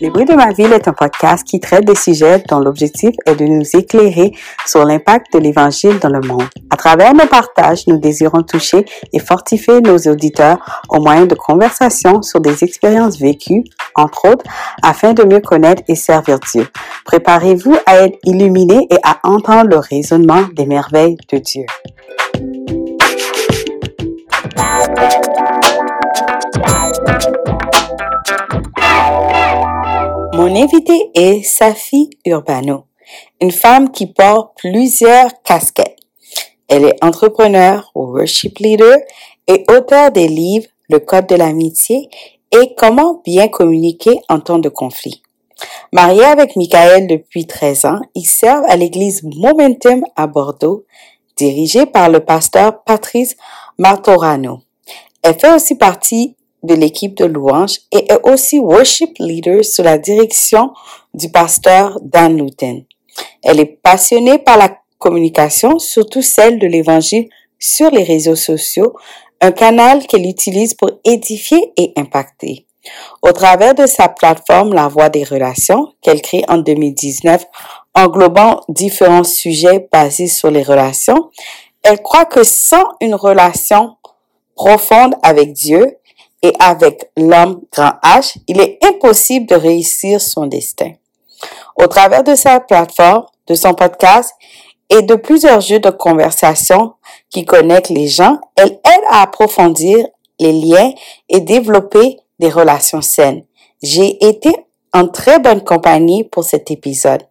Les bruits de ma ville est un podcast qui traite des sujets dont l'objectif est de nous éclairer sur l'impact de l'évangile dans le monde. À travers nos partages, nous désirons toucher et fortifier nos auditeurs au moyen de conversations sur des expériences vécues, entre autres, afin de mieux connaître et servir Dieu. Préparez-vous à être illuminé et à entendre le raisonnement des merveilles de Dieu. Mon invité est Safi Urbano, une femme qui porte plusieurs casquettes. Elle est entrepreneur, worship leader et auteur des livres Le Code de l'amitié et Comment bien communiquer en temps de conflit. Mariée avec Michael depuis 13 ans, ils servent à l'église Momentum à Bordeaux, dirigée par le pasteur Patrice Martorano. Elle fait aussi partie de l'équipe de louange et est aussi worship leader sous la direction du pasteur Dan Luton. Elle est passionnée par la communication, surtout celle de l'évangile sur les réseaux sociaux, un canal qu'elle utilise pour édifier et impacter. Au travers de sa plateforme La Voix des Relations, qu'elle crée en 2019, englobant différents sujets basés sur les relations, elle croit que sans une relation profonde avec Dieu, et avec l'homme grand H, il est impossible de réussir son destin. Au travers de sa plateforme, de son podcast et de plusieurs jeux de conversation qui connectent les gens, elle aide à approfondir les liens et développer des relations saines. J'ai été en très bonne compagnie pour cet épisode.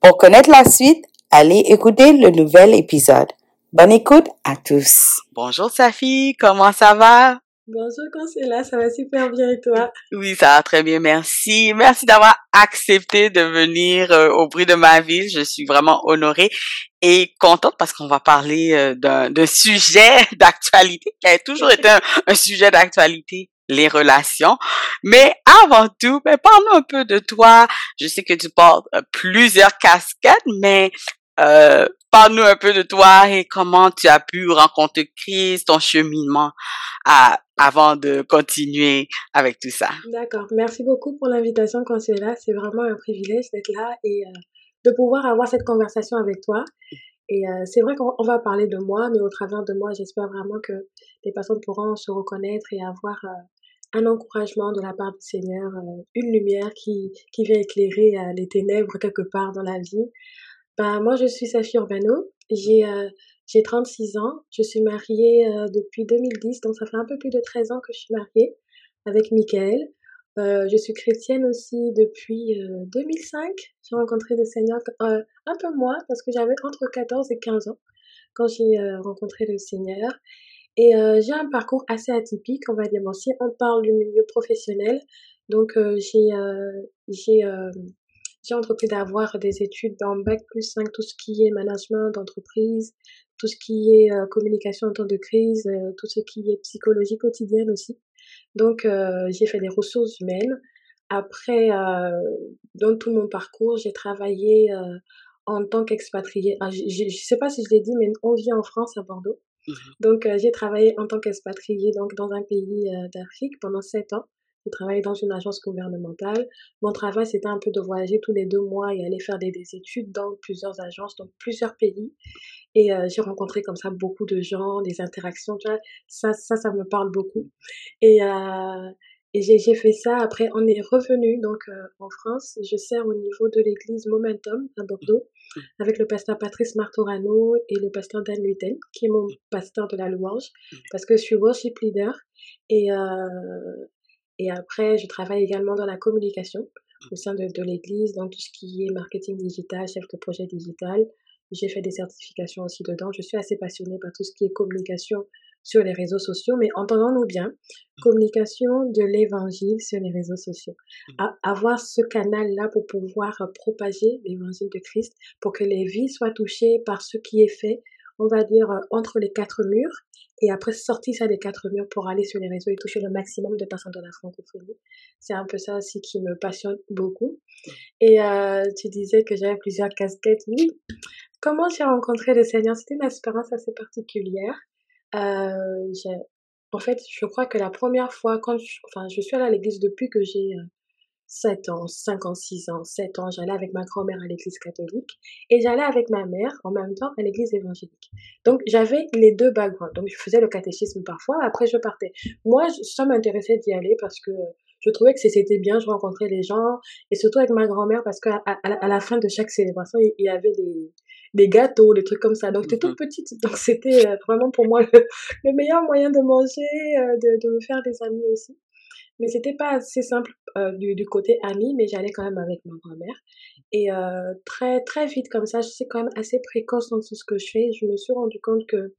Pour connaître la suite, allez écouter le nouvel épisode. Bonne écoute à tous. Bonjour Safi, comment ça va? Bonjour Consuela, ça va super bien et toi? Oui, ça va très bien, merci. Merci d'avoir accepté de venir euh, au bruit de ma ville. Je suis vraiment honorée et contente parce qu'on va parler euh, d'un sujet d'actualité qui a toujours été un, sujet d'actualité les relations. Mais avant tout, ben, parle-nous un peu de toi. Je sais que tu portes euh, plusieurs casquettes, mais euh, Parle-nous un peu de toi et comment tu as pu rencontrer Christ, ton cheminement à, avant de continuer avec tout ça. D'accord. Merci beaucoup pour l'invitation, Consuela. C'est vraiment un privilège d'être là et euh, de pouvoir avoir cette conversation avec toi. Et euh, c'est vrai qu'on va parler de moi, mais au travers de moi, j'espère vraiment que les personnes pourront se reconnaître et avoir euh, un encouragement de la part du Seigneur, une lumière qui, qui vient éclairer les ténèbres quelque part dans la vie. Bah, moi, je suis Safi Urbano. J'ai euh, j'ai 36 ans. Je suis mariée euh, depuis 2010, donc ça fait un peu plus de 13 ans que je suis mariée avec Michael. Euh, je suis chrétienne aussi depuis 2005. J'ai rencontré le Seigneur un peu moins parce que j'avais entre 14 et 15 ans quand j'ai rencontré le Seigneur. Et j'ai un parcours assez atypique, on va dire. Bon, si on parle du milieu professionnel, donc j'ai j'ai j'ai entrepris d'avoir des études en bac plus 5, tout ce qui est management d'entreprise, tout ce qui est euh, communication en temps de crise, euh, tout ce qui est psychologie quotidienne aussi. Donc euh, j'ai fait des ressources humaines. Après, dans tout mon parcours, j'ai travaillé en tant qu'expatrié. Ah, je ne sais pas si je l'ai dit, mais on vit en France, à Bordeaux. Mmh donc j'ai travaillé en tant qu'expatrié donc dans un pays d'Afrique pendant sept ans. Travaillé dans une agence gouvernementale. Mon travail, c'était un peu de voyager tous les deux mois et aller faire des, études dans plusieurs agences, dans plusieurs pays. Et euh, j'ai rencontré comme ça beaucoup de gens, des interactions, tu vois. Ça, ça, ça me parle beaucoup. Et, euh, et j'ai fait ça. Après, on est revenu donc euh, en France. Je sers au niveau de l'église Momentum à Bordeaux avec le pasteur Patrice Martorano et le pasteur Dan Luiten, qui est mon pasteur de la louange, parce que je suis worship leader. Et, euh, et après, je travaille également dans la communication au sein de, de l'église, dans tout ce qui est marketing digital, chef de projet digital. J'ai fait des certifications aussi dedans. Je suis assez passionnée par tout ce qui est communication sur les réseaux sociaux, mais entendons-nous bien, communication de l'évangile sur les réseaux sociaux. Mmh. avoir ce canal-là pour pouvoir propager l'évangile de Christ, pour que les vies soient touchées par ce qui est fait, on va dire, euh, entre les quatre murs, et après sortir ça des quatre murs pour aller sur les réseaux et toucher le maximum de personnes de la francophonie. C'est un peu ça aussi qui me passionne beaucoup. Et euh, tu disais que j'avais plusieurs casquettes. Oui. Comment j'ai rencontré le Seigneur? C'était une expérience assez particulière. Euh, en fait, je crois que la première fois, quand je, enfin, je suis allée à l'église depuis que j'ai 7 ans, 5 ans, 6 ans, 7 ans, j'allais avec ma grand-mère à l'église catholique et j'allais avec ma mère en même temps à l'église évangélique. Donc j'avais les deux backgrounds. Donc je faisais le catéchisme parfois, après je partais. Moi, ça m'intéressait d'y aller parce que je trouvais que c'était bien, je rencontrais les gens et surtout avec ma grand-mère parce qu'à à, la fin de chaque célébration, il y avait des, des gâteaux, des trucs comme ça. Donc j'étais toute petite, donc c'était euh, vraiment pour moi le, meilleur moyen de manger, euh, de, de me faire des amis aussi. Mais c'était pas assez simple euh, du, du, côté ami, mais j'allais quand même avec ma grand-mère. Et euh, très très vite comme ça, je suis quand même assez précoce dans tout ce que je fais. Je me suis rendu compte que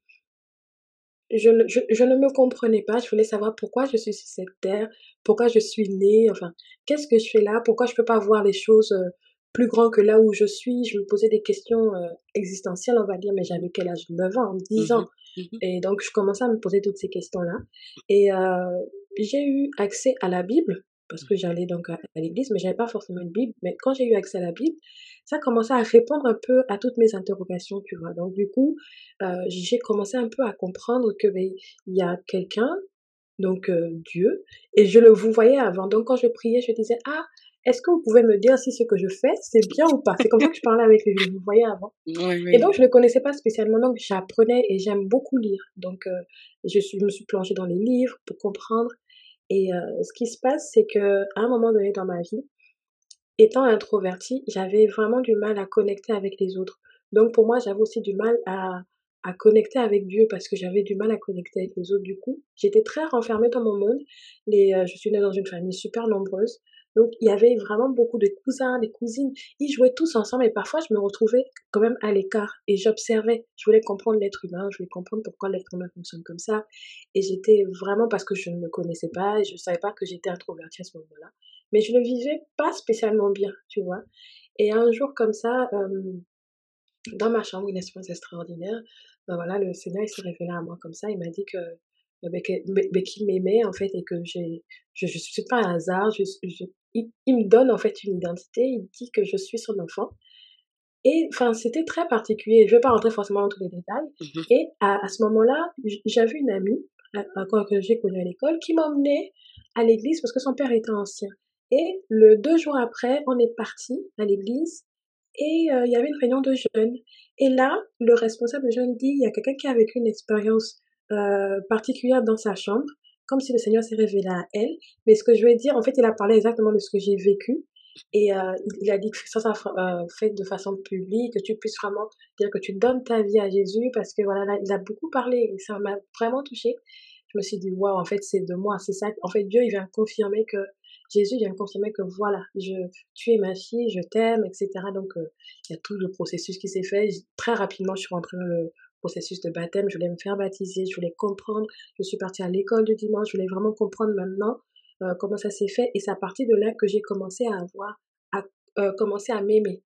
je, je, je, ne me comprenais pas. Je voulais savoir pourquoi je suis sur cette terre, pourquoi je suis née, enfin, qu'est-ce que je fais là, pourquoi je peux pas voir les choses euh, plus grand que là où je suis? Je me posais des questions euh, existentielles, on va dire, mais j'avais quel âge? 9 ans, 10 mmh ans. Mmh Et donc, je commençais à me poser toutes ces questions-là. Et euh, j'ai eu accès à la Bible, parce que j'allais donc à, l'église, mais j'avais pas forcément une Bible. Mais quand j'ai eu accès à la Bible, ça commençait à répondre un peu à toutes mes interrogations, tu vois. Donc, du coup, euh, j'ai commencé un peu à comprendre que ben, il y a quelqu'un, donc euh, Dieu, et je le vous voyais avant. Donc, quand je priais, je disais, ah, est-ce que vous pouvez me dire si ce que je fais, c'est bien ou pas? C'est comme ça que je parlais avec lui, je vous voyais avant. Et donc, je ne le connaissais pas spécialement, donc j'apprenais et j'aime beaucoup lire. Donc, euh, je, suis, me suis plongée dans les livres pour comprendre. Et euh, ce qui se passe, c'est que à un moment donné dans ma vie, étant introvertie, j'avais vraiment du mal à connecter avec les autres. Donc, pour moi, j'avais aussi du mal à, à connecter avec Dieu parce que j'avais du mal à connecter avec les autres. Du coup, j'étais très renfermée dans mon monde. Les, euh, je suis née dans une famille super nombreuse. Donc, il y avait vraiment beaucoup de cousins, des cousines. Ils jouaient tous ensemble et parfois, je me retrouvais quand même à l'écart et j'observais. Je voulais comprendre l'être humain, je voulais comprendre pourquoi l'être humain fonctionne comme ça. Et j'étais vraiment parce que je ne me connaissais pas et je ne savais pas que j'étais introvertie à ce moment-là. Mais je ne vivais pas spécialement bien, tu vois. Et un jour comme ça, euh, dans ma chambre, une expérience extraordinaire, ben voilà, le Seigneur, il s'est révélé à moi comme ça. Il m'a dit que mais, qu'il m'aimait en fait et que j'ai je, je suis pas un hasard je, je, il, me donne en fait une identité, il dit que je suis son enfant. Et enfin, c'était très particulier. Je ne vais pas rentrer forcément dans tous les détails. Mmh et à, à ce moment-là, j'avais une amie que j'ai connue à l'école qui m'emmenait à l'église parce que son père était ancien. Et le deux jours après, on est parti à l'église et euh, il y avait une réunion de jeunes. Et là, le responsable de jeunes dit il y a quelqu'un qui a vécu une expérience euh, particulière dans sa chambre comme si le Seigneur s'est révélé à elle. Mais ce que je veux dire, en fait, il a parlé exactement de ce que j'ai vécu. Et euh, il a dit que ça, ça euh, fait de façon publique, que tu puisses vraiment dire que tu donnes ta vie à Jésus, parce que voilà, là, il a beaucoup parlé et ça m'a vraiment touché. Je me suis dit, waouh, en fait, c'est de moi, c'est ça. En fait, Dieu, il vient confirmer que, Jésus vient confirmer que voilà, je, tu es ma fille, je t'aime, etc. Donc, euh, il y a tout le processus qui s'est fait. Très rapidement, je suis rentrée le, processus de baptême, je voulais me faire baptiser, je voulais comprendre, je suis partie à l'école du dimanche, je voulais vraiment comprendre maintenant euh, comment ça s'est fait et c'est à partir de là que j'ai commencé à avoir, à euh, commencer à m'aimer,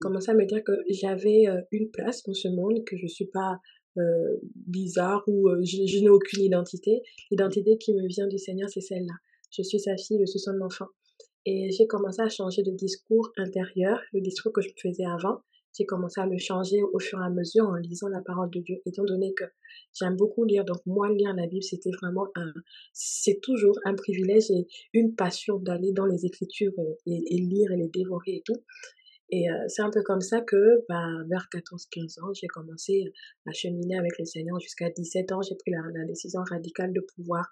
commencer à me dire que j'avais euh, une place dans ce monde, que je suis pas bizarre ou je, je n'ai aucune identité. L'identité qui me vient du Seigneur, c'est celle-là. Je suis sa fille, je suis son enfant. Et j'ai commencé à changer de discours intérieur, le discours que je faisais avant j'ai commencé à le changer au fur et à mesure en lisant la parole de Dieu, étant donné que j'aime beaucoup lire. Donc moi, lire la Bible, c'était vraiment un, c'est toujours un privilège et une passion d'aller dans les Écritures et, lire et les dévorer et tout. Et euh, c'est un peu comme ça que, bah, vers 14-15 ans, j'ai commencé à cheminer avec le Seigneur. Jusqu'à 17 ans, j'ai pris la, décision radicale de pouvoir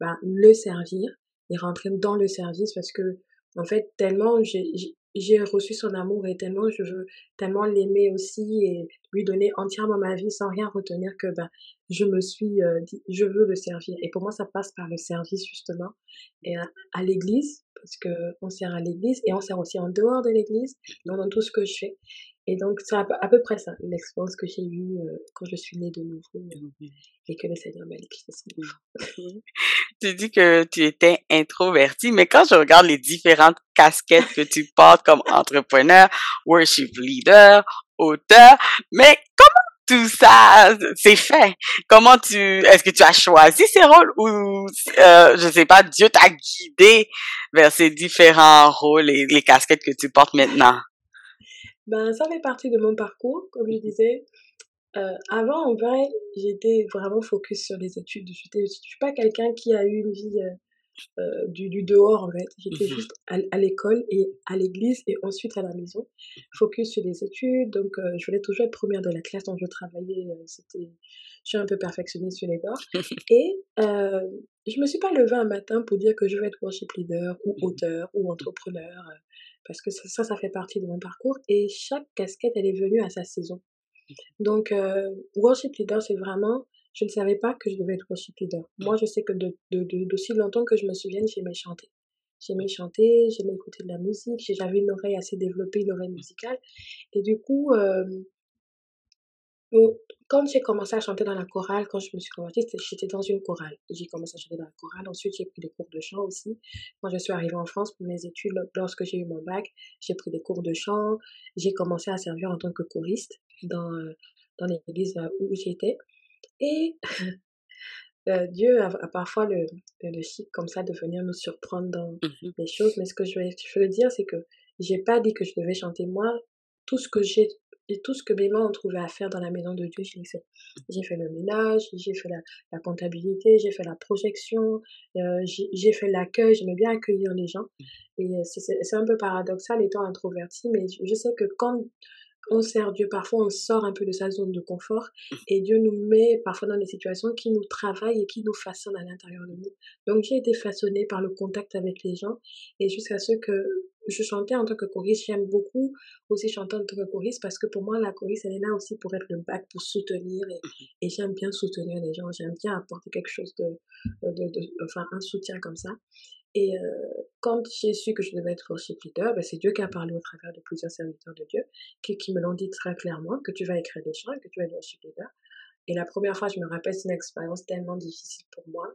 bah, le servir et rentrer dans le service parce que, en fait, tellement j'ai j'ai reçu son amour et tellement je veux tellement l'aimer aussi et lui donner entièrement ma vie sans rien retenir que ben je me suis euh, dit je veux le servir. Et pour moi ça passe par le service justement. Et à, l'église parce que on sert à l'église et on sert aussi en dehors de l'église dans tout ce que je fais et donc, c'est à, peu près ça, l'expérience que j'ai eue euh, quand je suis née de nouveau euh, et que le Seigneur m'a dit Tu dis que tu étais introvertie, mais quand je regarde les différentes casquettes que tu portes comme entrepreneur, worship leader, auteur, mais comment tout ça c'est fait? Comment tu est-ce que tu as choisi ces rôles ou euh, je sais pas Dieu t'a guidé vers ces différents rôles et les casquettes que tu portes maintenant? Ben, ça fait partie de mon parcours, comme je disais. Euh, avant, en vrai, j'étais vraiment focus sur les études. Je ne suis pas quelqu'un qui a eu une vie euh, euh, du, du, dehors en fait. J'étais mmh juste à, l'école et à l'église et ensuite à la maison. Focus sur les études, donc euh, je voulais toujours être première de la classe dont je travaillais. C'était, je suis un peu perfectionniste sur les bords. Et je me suis pas levée un matin pour dire que je vais être worship leader ou mmh auteur ou entrepreneur parce que ça, ça fait partie de mon parcours. Et chaque casquette, elle est venue à sa saison. Donc, worship leader, c'est vraiment je ne savais pas que je devais être worship leader. Moi, je sais que d'aussi longtemps que je me souvienne, j'aimais chanter. J'aimais chanter, j'aimais écouter de la musique, j'avais une oreille assez développée, une oreille musicale. Et du coup, euh, quand j'ai commencé à chanter dans la chorale, quand je me suis convertie, j'étais dans une chorale. J'ai commencé à chanter dans la chorale. Ensuite, j'ai pris des cours de chant aussi. Quand je suis arrivée en France pour mes études, lorsque j'ai eu mon bac, j'ai pris des cours de chant. J'ai commencé à servir en tant que choriste dans, euh, dans l'église où j'étais. Et euh, Dieu a, parfois le, le chic comme ça de venir nous surprendre dans mmh les choses. Mais ce que je veux, je veux dire, c'est que j'ai pas dit que je devais chanter. Moi, tout ce que j'ai et tout ce que mes mains ont trouvé à faire dans la maison de Dieu, je l'ai fait. J'ai fait le ménage, j'ai fait la, la comptabilité, j'ai fait la projection, euh, j'ai fait l'accueil, j'aimais bien accueillir les gens. Mmh. Et c'est un peu paradoxal étant introverti, mais je sais que quand on sert Dieu, parfois on sort un peu de sa zone de confort mmh. et Dieu nous met parfois dans des situations qui nous travaillent et qui nous façonnent à l'intérieur de nous. Donc j'ai été façonnée par le contact avec les gens et jusqu'à ce que je chantais en tant que choriste, j'aime beaucoup aussi chanter en tant que choriste parce que pour moi la choriste elle est là aussi pour être le bac, pour soutenir et, et j'aime bien soutenir les gens, j'aime bien apporter quelque chose de, de, de, enfin un soutien comme ça. Et euh, quand j'ai su que je devais être worship leader, ben c'est Dieu qui a parlé au travers de plusieurs serviteurs de Dieu, qui, qui me l'ont dit très clairement, que tu vas écrire des chants et que tu vas être worship leader. Et la première fois, je me rappelle, c'est une expérience tellement difficile pour moi.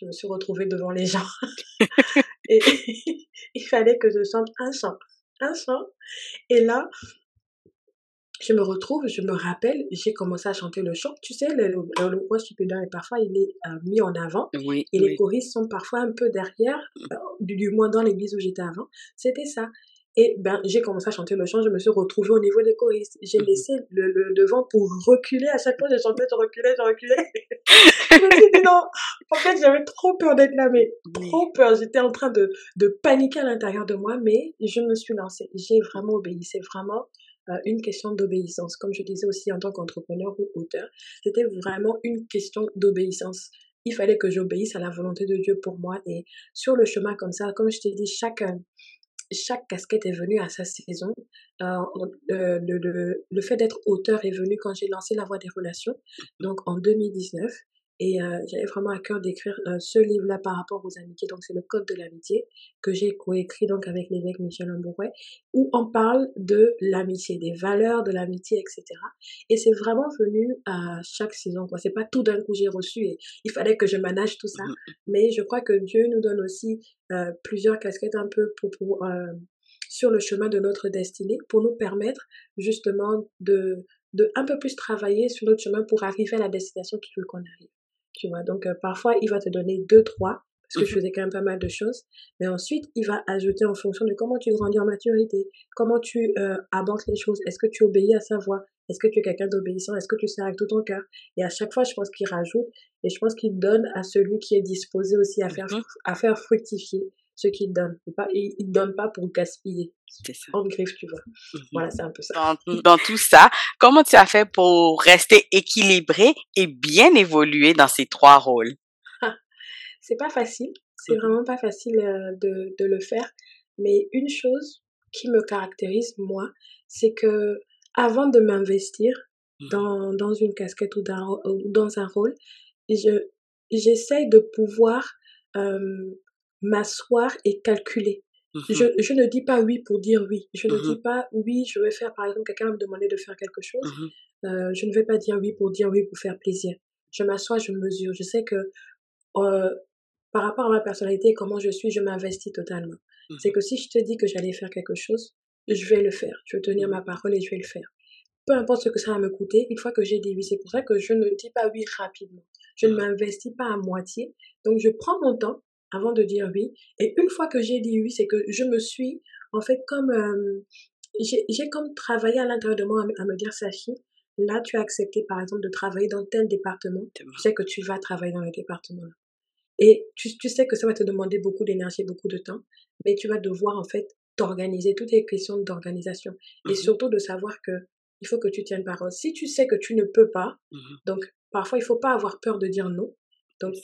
Je me suis retrouvée devant les gens. et il fallait que je chante un chant. Un chant. Et là, je me retrouve, je me rappelle, j'ai commencé à chanter le chant. Tu sais, le, le, le worship et parfois il est euh, mis en avant et les choristes sont parfois un peu derrière, euh, du, moins dans l'église où j'étais avant. C'était ça. Et ben, j'ai commencé à chanter le chant, je me suis retrouvée au niveau des choristes. J'ai mmh laissé le, le, devant pour reculer. À chaque fois, j'ai chanté, je reculais, je reculais. je me suis dit non. En fait, j'avais trop peur d'être là, mais trop peur. J'étais en train de, de paniquer à l'intérieur de moi, mais je me suis lancée. J'ai vraiment obéi. C'est vraiment euh, une question d'obéissance. Comme je disais aussi en tant qu'entrepreneur ou auteur, c'était vraiment une question d'obéissance. Il fallait que j'obéisse à la volonté de Dieu pour moi. Et sur le chemin comme ça, comme je t'ai dit, chaque, chaque casquette est venue à sa saison. Euh, le, le, le, fait d'être auteur est venu quand j'ai lancé La Voie des Relations, donc en 2019. Et euh, j'avais vraiment à cœur d'écrire euh, ce livre-là par rapport aux amitiés. Donc c'est le Code de l'amitié que j'ai coécrit donc avec l'évêque Michel Ambouret, où on parle de l'amitié, des valeurs de l'amitié, etc. Et c'est vraiment venu à chaque saison. Quoi. C'est pas tout d'un coup j'ai reçu et il fallait que je manage tout ça. Mmh. Mais je crois que Dieu nous donne aussi euh, plusieurs casquettes un peu pour, pour euh, sur le chemin de notre destinée pour nous permettre justement de de un peu plus travailler sur notre chemin pour arriver à la destination qu'il veut qu'on arrive tu vois. Donc, euh, parfois, il va te donner deux, trois, parce que je mmh faisais quand même pas mal de choses. Mais ensuite, il va ajouter en fonction de comment tu grandis en maturité, comment tu euh, abordes les choses. Est-ce que tu obéis à sa voix? Est-ce que tu es quelqu'un d'obéissant? Est-ce que tu sers avec tout ton cœur? Et à chaque fois, je pense qu'il rajoute et je pense qu'il donne à celui qui est disposé aussi à faire, mmh à faire fructifier ce qu'il donne. Pas, il ne donne pas pour gaspiller. C'est ça. En griffe, tu vois. Mmh voilà, c'est un peu ça. Dans, dans, tout ça, comment tu as fait pour rester équilibré et bien évoluer dans ces trois rôles? c'est pas facile. C'est mmh vraiment pas facile euh, de, de le faire. Mais une chose qui me caractérise, moi, c'est que avant de m'investir mmh dans, dans une casquette ou dans, ou dans un rôle, je, j'essaye de pouvoir euh, m'asseoir et calculer. Mmh je, je, ne dis pas oui pour dire oui. Je ne mmh dis pas oui, je vais faire, par exemple, quelqu'un me demander de faire quelque chose. Mmh euh, je ne vais pas dire oui pour dire oui pour faire plaisir. Je m'assois, je mesure. Je sais que euh, par rapport à ma personnalité et comment je suis, je m'investis totalement. C'est que si je te dis que j'allais faire quelque chose, je vais le faire. Je vais tenir ma parole et je vais le faire. Peu importe ce que ça va me coûter, une fois que j'ai dit oui, c'est pour ça que je ne dis pas oui rapidement. Je ne m'investis pas à moitié. Donc je prends mon temps avant de dire oui. Et une fois que j'ai dit oui, c'est que je me suis, en fait, comme, euh, j'ai comme travaillé à l'intérieur de moi à, me dire, Sachi, là, tu as accepté, par exemple, de travailler dans tel département. Tu sais que tu vas travailler dans le département. Et tu, tu sais que ça va te demander beaucoup d'énergie, beaucoup de temps, mais tu vas devoir en fait t'organiser. Tout est question d'organisation. Et Mhm. surtout de savoir que il faut que tu tiennes parole. Si tu sais que tu ne peux pas, Mhm. donc parfois il faut pas avoir peur de dire non. Donc.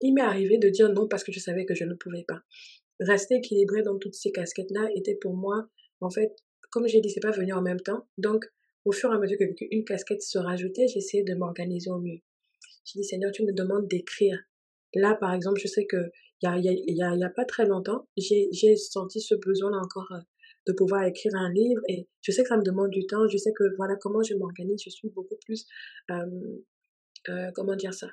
Il m'est arrivé de dire non parce que je savais que je ne pouvais pas. Rester équilibré dans toutes ces casquettes-là était pour moi, en fait, comme j'ai dit, c'est pas venu en même temps. Donc, au fur et à mesure qu'une casquette se rajoutait, j'essayais de m'organiser au mieux. J'ai dit, Seigneur, tu me demandes d'écrire. Là, par exemple, je sais que il y a, y a, y a, pas très longtemps, j'ai, j'ai senti ce besoin-là encore euh, de pouvoir écrire un livre et je sais que ça me demande du temps. Je sais que voilà comment je m'organise. Je suis beaucoup plus, euh, euh, comment dire ça,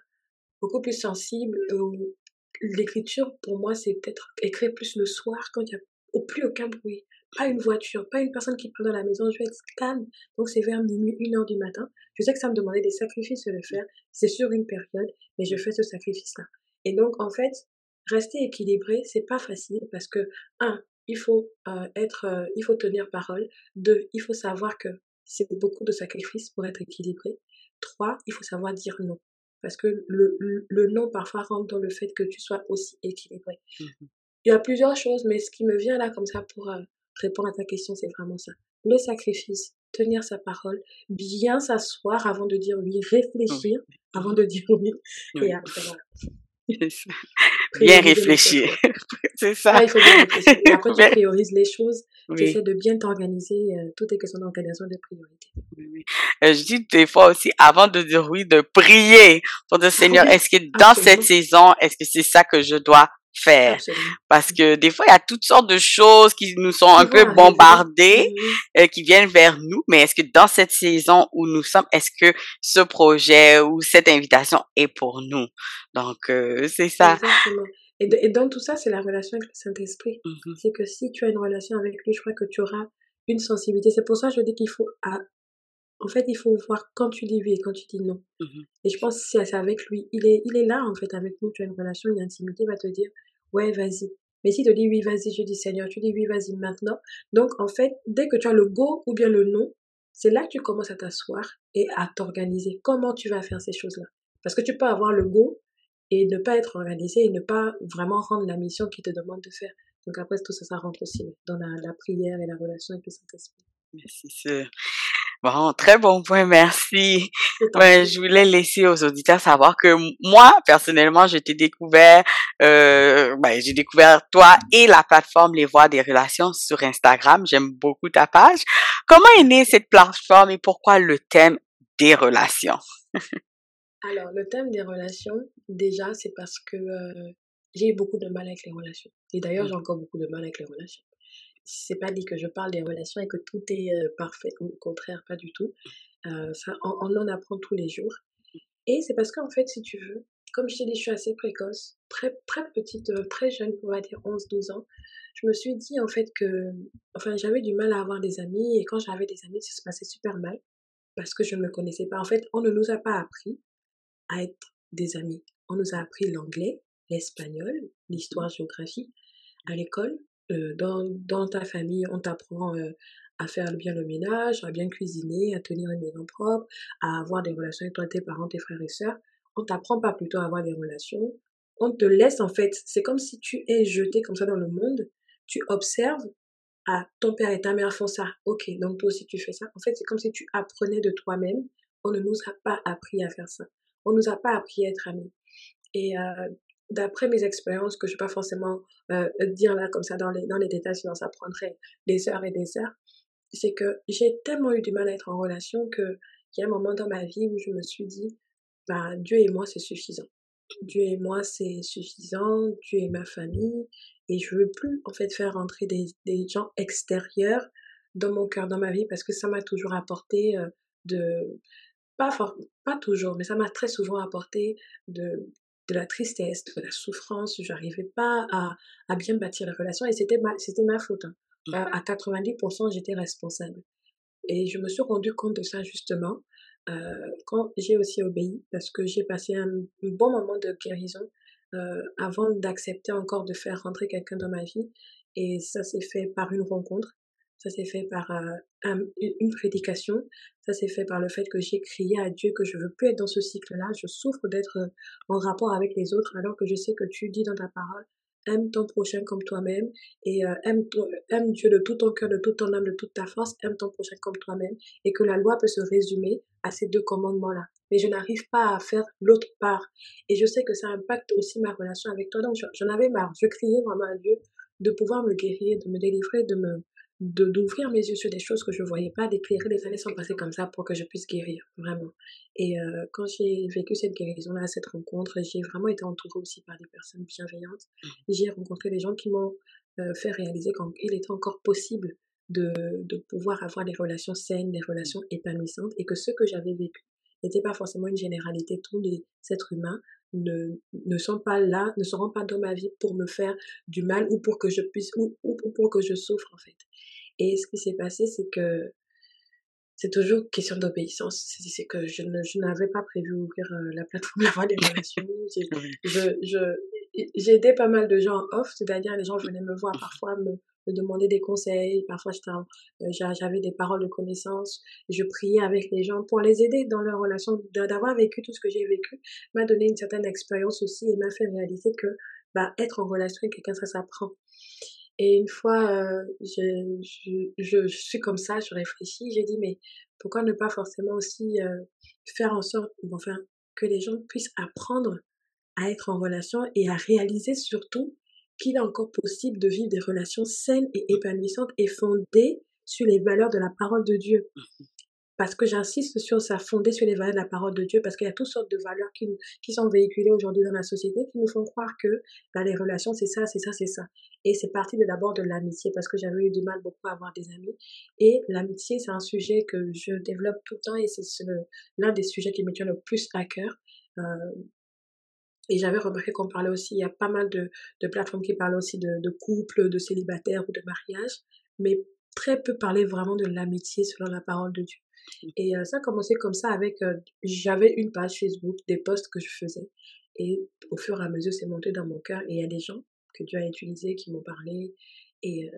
beaucoup plus sensible. Où l'écriture, pour moi, c'est peut-être écrire plus le soir quand il y a plus aucun bruit. Pas une voiture, pas une personne qui parle dans la maison. Je vais être calme. Donc, c'est vers minuit, une heure du matin. Je sais que ça me demandait des sacrifices de le faire. C'est sur une période, mais je fais ce sacrifice-là. Et donc, en fait, rester équilibré, c'est pas facile parce que, un, il faut euh, être, euh, il faut tenir parole. Deux, il faut savoir que c'est beaucoup de sacrifices pour être équilibré. Trois, il faut savoir dire non. Parce que le, le, le non parfois rentre dans le fait que tu sois aussi équilibré. Mhm. Il y a plusieurs choses, mais ce qui me vient là comme ça pour euh, répondre à ta question, c'est vraiment ça. Le sacrifice, tenir sa parole, bien s'asseoir avant de dire oui, réfléchir avant de dire oui. Oui. Et après, voilà. Bien réfléchir. C'est Ah, ça. il faut bien réfléchir. Et après, tu priorises les choses. Tu essaies de bien t'organiser. Euh, tout est question d'organisation de priorité. Oui, oui. Euh, je dis des fois aussi, avant de dire oui, de prier pour dire Seigneur, est-ce que dans cette saison, est-ce que c'est ça que je dois faire? Absolument. Parce que des fois, il y a toutes sortes de choses qui nous sont un peu bombardées, euh, qui viennent vers nous, mais est-ce que dans cette saison où nous sommes, est-ce que ce projet ou cette invitation est pour nous? Donc, euh, c'est ça. Exactement. Et, de- et dans tout ça, c'est la relation avec le Saint-Esprit. Mhm. C'est que si tu as une relation avec lui, je crois que tu auras une sensibilité. C'est pour ça que je dis qu'il faut, à- en fait, il faut voir quand tu dis oui et quand tu dis non. Mhm. Et je pense que c'est avec lui. Il est, il est là, en fait, avec nous. Tu as une relation, une intimité, il va te dire, ouais, vas-y. Mais si te dit oui, vas-y, je dis Seigneur, tu dis oui, vas-y maintenant. Donc, en fait, dès que tu as le go ou bien le non, c'est là que tu commences à t'asseoir et à t'organiser. Comment tu vas faire ces choses-là? Parce que tu peux avoir le go et ne pas être organisé et ne pas vraiment rendre la mission qu'il te demande de faire. Donc après, tout ça, ça rentre aussi dans la, la prière et la relation avec le Saint-Esprit. C'est sûr. Bon, très bon point, merci. Ouais, je voulais laisser aux auditeurs savoir que moi, personnellement, je t'ai découvert, euh, ben, j'ai découvert toi et la plateforme Les Voix des Relations sur Instagram. J'aime beaucoup ta page. Comment est née cette plateforme et pourquoi le thème des relations? Alors, le thème des relations, déjà, c'est parce que euh, j'ai eu beaucoup de mal avec les relations. Et d'ailleurs, Mm. j'ai encore beaucoup de mal avec les relations. C'est pas dit que je parle des relations et que tout est euh, parfait. Au contraire, pas du tout. Euh, ça, on, en apprend tous les jours. Et c'est parce qu'en fait, si tu veux, comme je t'ai dit, je suis assez précoce, très, très petite, euh, très jeune, on va dire 11-12 ans. Je me suis dit, en fait, que, enfin, j'avais du mal à avoir des amis. Et quand j'avais des amis, ça se passait super mal. Parce que je ne me connaissais pas. En fait, on ne nous a pas appris à être des amis. On nous a appris l'anglais, l'espagnol, l'histoire, géographie à l'école. Euh, dans, dans ta famille, on t'apprend euh, à faire bien le ménage, à bien cuisiner, à tenir une maison propre, à avoir des relations avec toi, tes parents, tes frères et sœurs. On t'apprend pas plutôt à avoir des relations. On te laisse en fait, c'est comme si tu es jeté comme ça dans le monde. Tu observes, ah, ton père et ta mère font ça. Ok, donc toi aussi tu fais ça. En fait, c'est comme si tu apprenais de toi-même. On ne nous a pas appris à faire ça. On nous a pas appris à être amis. Et euh, d'après mes expériences, que je vais pas forcément euh, dire là comme ça dans les, dans les détails, sinon ça prendrait des heures et des heures, c'est que j'ai tellement eu du mal à être en relation que il y a un moment dans ma vie où je me suis dit, bah, Dieu et moi, c'est suffisant. Dieu et moi, c'est suffisant. Dieu et ma famille. Et je veux plus, en fait, faire rentrer des, des gens extérieurs dans mon cœur, dans ma vie, parce que ça m'a toujours apporté euh, de, pas fort, pas toujours, mais ça m'a très souvent apporté de, de la tristesse, de la souffrance. J'arrivais pas à, à bien bâtir la relation et c'était ma, c'était ma faute. hein. À, à 90%, j'étais responsable. Et je me suis rendu compte de ça justement euh, quand j'ai aussi obéi, parce que j'ai passé un, un bon moment de guérison euh, avant d'accepter encore de faire rentrer quelqu'un dans ma vie. Et ça s'est fait par une rencontre. Ça s'est fait par euh, une prédication, ça s'est fait par le fait que j'ai crié à Dieu que je veux plus être dans ce cycle-là, je souffre d'être euh, en rapport avec les autres alors que je sais que tu dis dans ta parole aime ton prochain comme toi-même et euh, aime, aime Dieu de tout ton cœur, de toute ton âme, de toute ta force, aime ton prochain comme toi-même et que la loi peut se résumer à ces deux commandements-là. Mais je n'arrive pas à faire l'autre part et je sais que ça impacte aussi ma relation avec toi. Donc j'en avais marre. Je criais vraiment à Dieu de pouvoir me guérir, de me délivrer, de me d'ouvrir mes yeux sur des choses que je ne voyais pas, d'éclairer les années sont passées comme ça pour que je puisse guérir, vraiment. Et euh, quand j'ai vécu cette guérison-là, cette rencontre, j'ai vraiment été entourée aussi par des personnes bienveillantes. Mmh. J'ai rencontré des gens qui m'ont euh, fait réaliser qu'il était encore possible de, de pouvoir avoir des relations saines, des relations épanouissantes, et que ce que j'avais vécu n'était pas forcément une généralité. Tous les êtres humains ne, ne sont pas là, ne seront pas dans ma vie pour me faire du mal ou pour que je puisse, ou, ou pour que je souffre, en fait. Et ce qui s'est passé, c'est que c'est toujours question d'obéissance. C'est que je, n'avais pas prévu ouvrir euh, la plateforme La Voix des Relations. J'ai je, aidé pas mal de gens en off, c'est-à-dire les gens venaient me voir parfois, me, me demander des conseils. Parfois, euh, j'avais des paroles de connaissance. Je priais avec les gens pour les aider dans leur relation. D'avoir vécu tout ce que j'ai vécu m'a donné une certaine expérience aussi et m'a fait réaliser que bah, être en relation avec quelqu'un, ça s'apprend. Et une fois, euh, je, je, je, suis comme ça, je réfléchis, j'ai dit, mais pourquoi ne pas forcément aussi euh, faire en sorte, enfin, que les gens puissent apprendre à être en relation et à réaliser surtout qu'il est encore possible de vivre des relations saines et épanouissantes et fondées sur les valeurs de la parole de Dieu. Mmh parce que j'insiste sur ça, fondé sur les valeurs de la parole de Dieu, parce qu'il y a toutes sortes de valeurs qui, qui sont véhiculées aujourd'hui dans la société qui nous font croire que bah, les relations, c'est ça, c'est ça, c'est ça. Et c'est parti d'abord de l'amitié, parce que j'avais eu du mal beaucoup à avoir des amis. Et l'amitié, c'est un sujet que je développe tout le temps et c'est l'un des sujets qui me tient le plus à cœur. Euh, et j'avais remarqué qu'on parlait aussi, il y a pas mal de, de plateformes qui parlent aussi de, de couple, de célibataire ou de mariage, mais très peu parlaient vraiment de l'amitié selon la parole de Dieu. Et ça a commencé comme ça avec, j'avais une page Facebook, des posts que je faisais. Et au fur et à mesure, c'est monté dans mon cœur. Et il y a des gens que Dieu a utilisés qui m'ont parlé. Et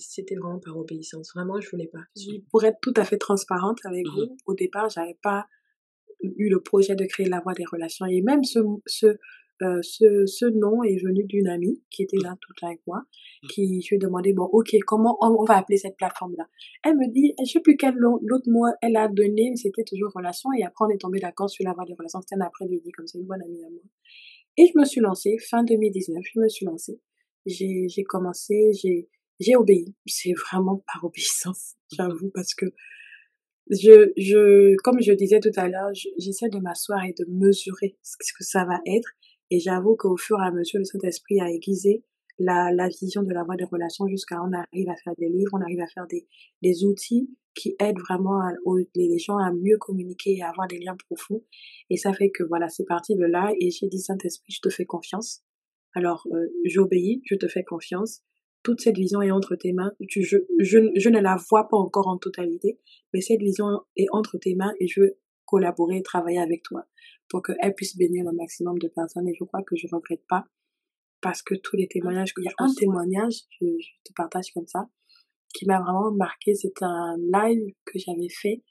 c'était vraiment par obéissance. Vraiment, je voulais pas. Pour être tout à fait transparente avec mmh vous, au départ, j'avais pas eu le projet de créer la voie des relations. Et même ce, ce, euh, ce, ce nom est venu d'une amie qui était là tout avec moi, mmh. qui je lui ai demandé, bon, ok, comment on, va appeler cette plateforme-là? Elle me dit, je sais plus quel l'autre mot elle a donné, c'était toujours relation, et après on est tombé d'accord sur la voie des relations. C'était un après-midi, comme c'est une bonne amie à moi. Et je me suis lancée, fin 2019, je me suis lancée. J'ai, j'ai commencé, j'ai, j'ai obéi. C'est vraiment par obéissance, j'avoue, parce que je, je, comme je disais tout à l'heure, j'essaie de m'asseoir et de mesurer ce que ça va être et j'avoue qu'au fur et à mesure, le Saint-Esprit a aiguisé la, la vision de la voie des relations jusqu'à on arrive à faire des livres, on arrive à faire des, des outils qui aident vraiment les gens à mieux communiquer et à avoir des liens profonds. Et ça fait que voilà, c'est parti de là et j'ai dit Saint-Esprit, je te fais confiance. Alors, euh, j'obéis, je te fais confiance. Toute cette vision est entre tes mains. je, je, je ne la vois pas encore en totalité, mais cette vision est entre tes mains et je veux collaborer et travailler avec toi pour qu'elle puisse bénir le maximum de personnes. Et je crois que je ne regrette pas parce que tous les témoignages, il y a un témoignage, je, te partage comme ça, qui m'a vraiment marqué. C'est un live que j'avais fait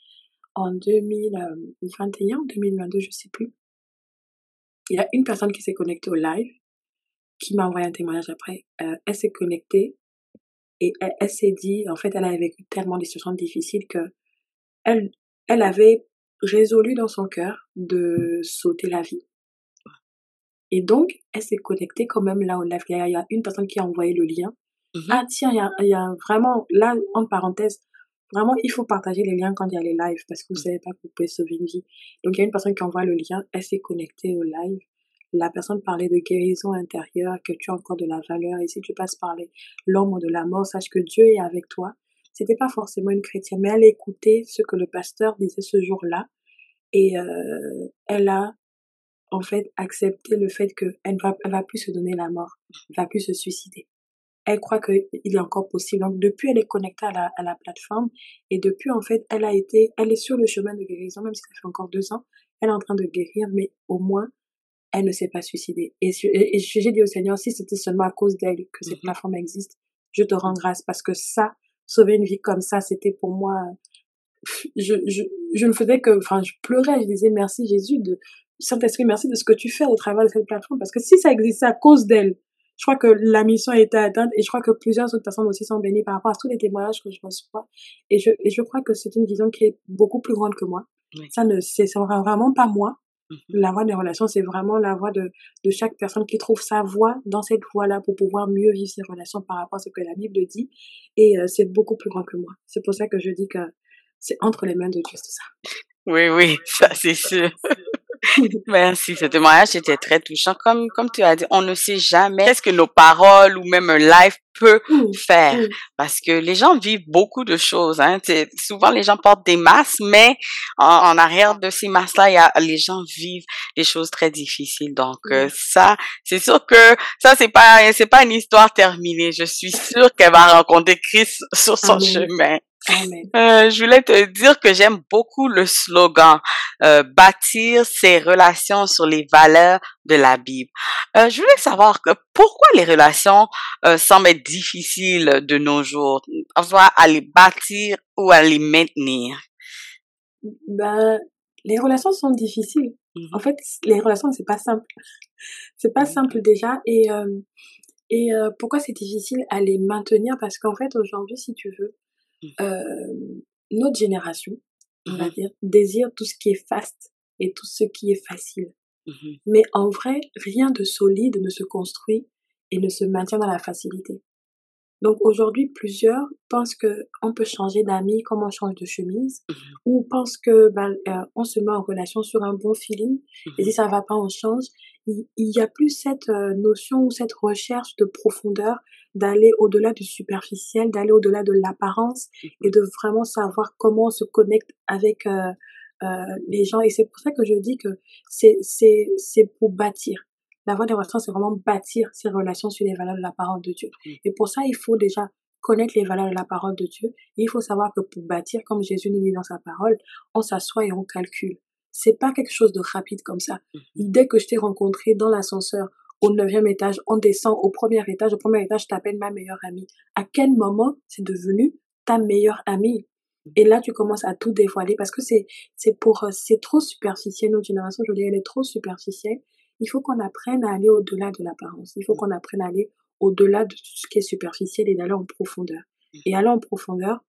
en 2021, 2022, je sais plus. Il y a une personne qui s'est connectée au live, qui m'a envoyé un témoignage après. Euh, elle s'est connectée et elle, elle s'est dit, en fait, elle avait vécu tellement de situations difficiles que elle, elle avait résolu dans son cœur de sauter la vie. Et donc, elle s'est connectée quand même là au live. Il y a une personne qui a envoyé le lien. Mm-hmm. Ah tiens, il y a, il y a vraiment, là, en parenthèse, vraiment, il faut partager les liens quand il y a les lives parce que vous mm. savez pas que vous pouvez sauver une vie. Donc, il y a une personne qui envoie le lien, elle s'est connectée au live. La personne parlait de guérison intérieure, que tu as encore de la valeur. Et si tu passes par l'ombre de la mort, sache que Dieu est avec toi c'était pas forcément une chrétienne, mais elle écoutait ce que le pasteur disait ce jour-là et euh, elle a en fait accepté le fait qu'elle va, elle va plus se donner la mort, elle va plus se suicider. Elle croit qu'il est encore possible. Donc depuis, elle est connectée à la, à la plateforme et depuis, en fait, elle a été, elle est sur le chemin de guérison, même si ça fait encore deux ans. Elle est en train de guérir, mais au moins, elle ne s'est pas suicidée. Et, et, et j'ai dit au Seigneur, si c'était seulement à cause d'elle que cette mmh plateforme existe, je te rends grâce parce que ça, sauver une vie comme ça, c'était pour moi, je, je, je ne faisais que, enfin, je pleurais, je disais merci Jésus de, Saint-Esprit, merci de ce que tu fais au travers de cette plateforme, parce que si ça existait à cause d'elle, je crois que la mission a été atteinte et je crois que plusieurs autres personnes aussi sont bénies par rapport à tous les témoignages que je reçois. Et je, et je crois que c'est une vision qui est beaucoup plus grande que moi. Ça ne, c'est vraiment pas moi. Mhm. La voie des relations, c'est vraiment la voie de, de chaque personne qui trouve sa voie dans cette voie-là pour pouvoir mieux vivre ses relations par rapport à ce que la Bible dit. Et euh, c'est beaucoup plus grand que moi. C'est pour ça que je dis que c'est entre les mains de Dieu tout ça. Oui, oui, ça c'est sûr. Merci, ce témoignage était très touchant. Comme, comme tu as dit, on ne sait jamais qu'est-ce que nos paroles ou même un live peut mmh, faire. Mmh. Parce que les gens vivent beaucoup de choses. Hein. Souvent, les gens portent des masques, mais en, arrière de ces masques-là, il y a, les gens vivent des choses très difficiles. Donc, euh, mmh. ça, c'est sûr que ça, c'est pas, c'est pas une histoire terminée. Je suis sûre qu'elle va rencontrer Christ sur son chemin. Euh, je voulais te dire que j'aime beaucoup le slogan euh, bâtir ses relations sur les valeurs de la Bible. Euh, je voulais savoir que pourquoi les relations semblent être difficiles de nos jours, soit à les bâtir ou à les maintenir? Ben, les relations sont difficiles. Mmh en fait, les relations c'est pas simple. C'est pas simple déjà et et pourquoi c'est difficile à les maintenir? Parce qu'en fait aujourd'hui si tu veux notre génération, on va mmh dire, désire tout ce qui est fast et tout ce qui est facile. Mmh Mais en vrai, rien de solide ne se construit et ne se maintient dans la facilité. Donc aujourd'hui, plusieurs pensent que on peut changer d'amis comme on change de chemise, mmh ou pensent que ben, euh, on se met en relation sur un bon feeling, et si ça va pas, on change. Il, il y a plus cette euh, notion ou cette recherche de profondeur, d'aller au-delà du superficiel, d'aller au-delà de l'apparence, et de vraiment savoir comment on se connecte avec euh, euh les gens. Et c'est pour ça que je dis que c'est c'est c'est pour bâtir. La voie des relations, c'est vraiment bâtir ces relations sur les valeurs de la parole de Dieu. Et pour ça, il faut déjà connaître les valeurs de la parole de Dieu. Et il faut savoir que pour bâtir, comme Jésus nous dit dans sa parole, on s'assoit et on calcule. C'est pas quelque chose de rapide comme ça. Mhm. Dès que je t'ai rencontré dans l'ascenseur, au neuvième étage, on descend au premier étage, au premier étage, je t'appelle ma meilleure amie. À quel moment c'est devenu ta meilleure amie? Et là, tu commences à tout dévoiler parce que c'est, c'est pour, c'est trop superficiel. Notre génération, je dis, elle est trop superficielle il faut qu'on apprenne à aller au-delà de l'apparence. Il faut qu'on apprenne à aller au-delà de tout ce qui est superficiel et d'aller en profondeur. Mmh. Et aller en profondeur,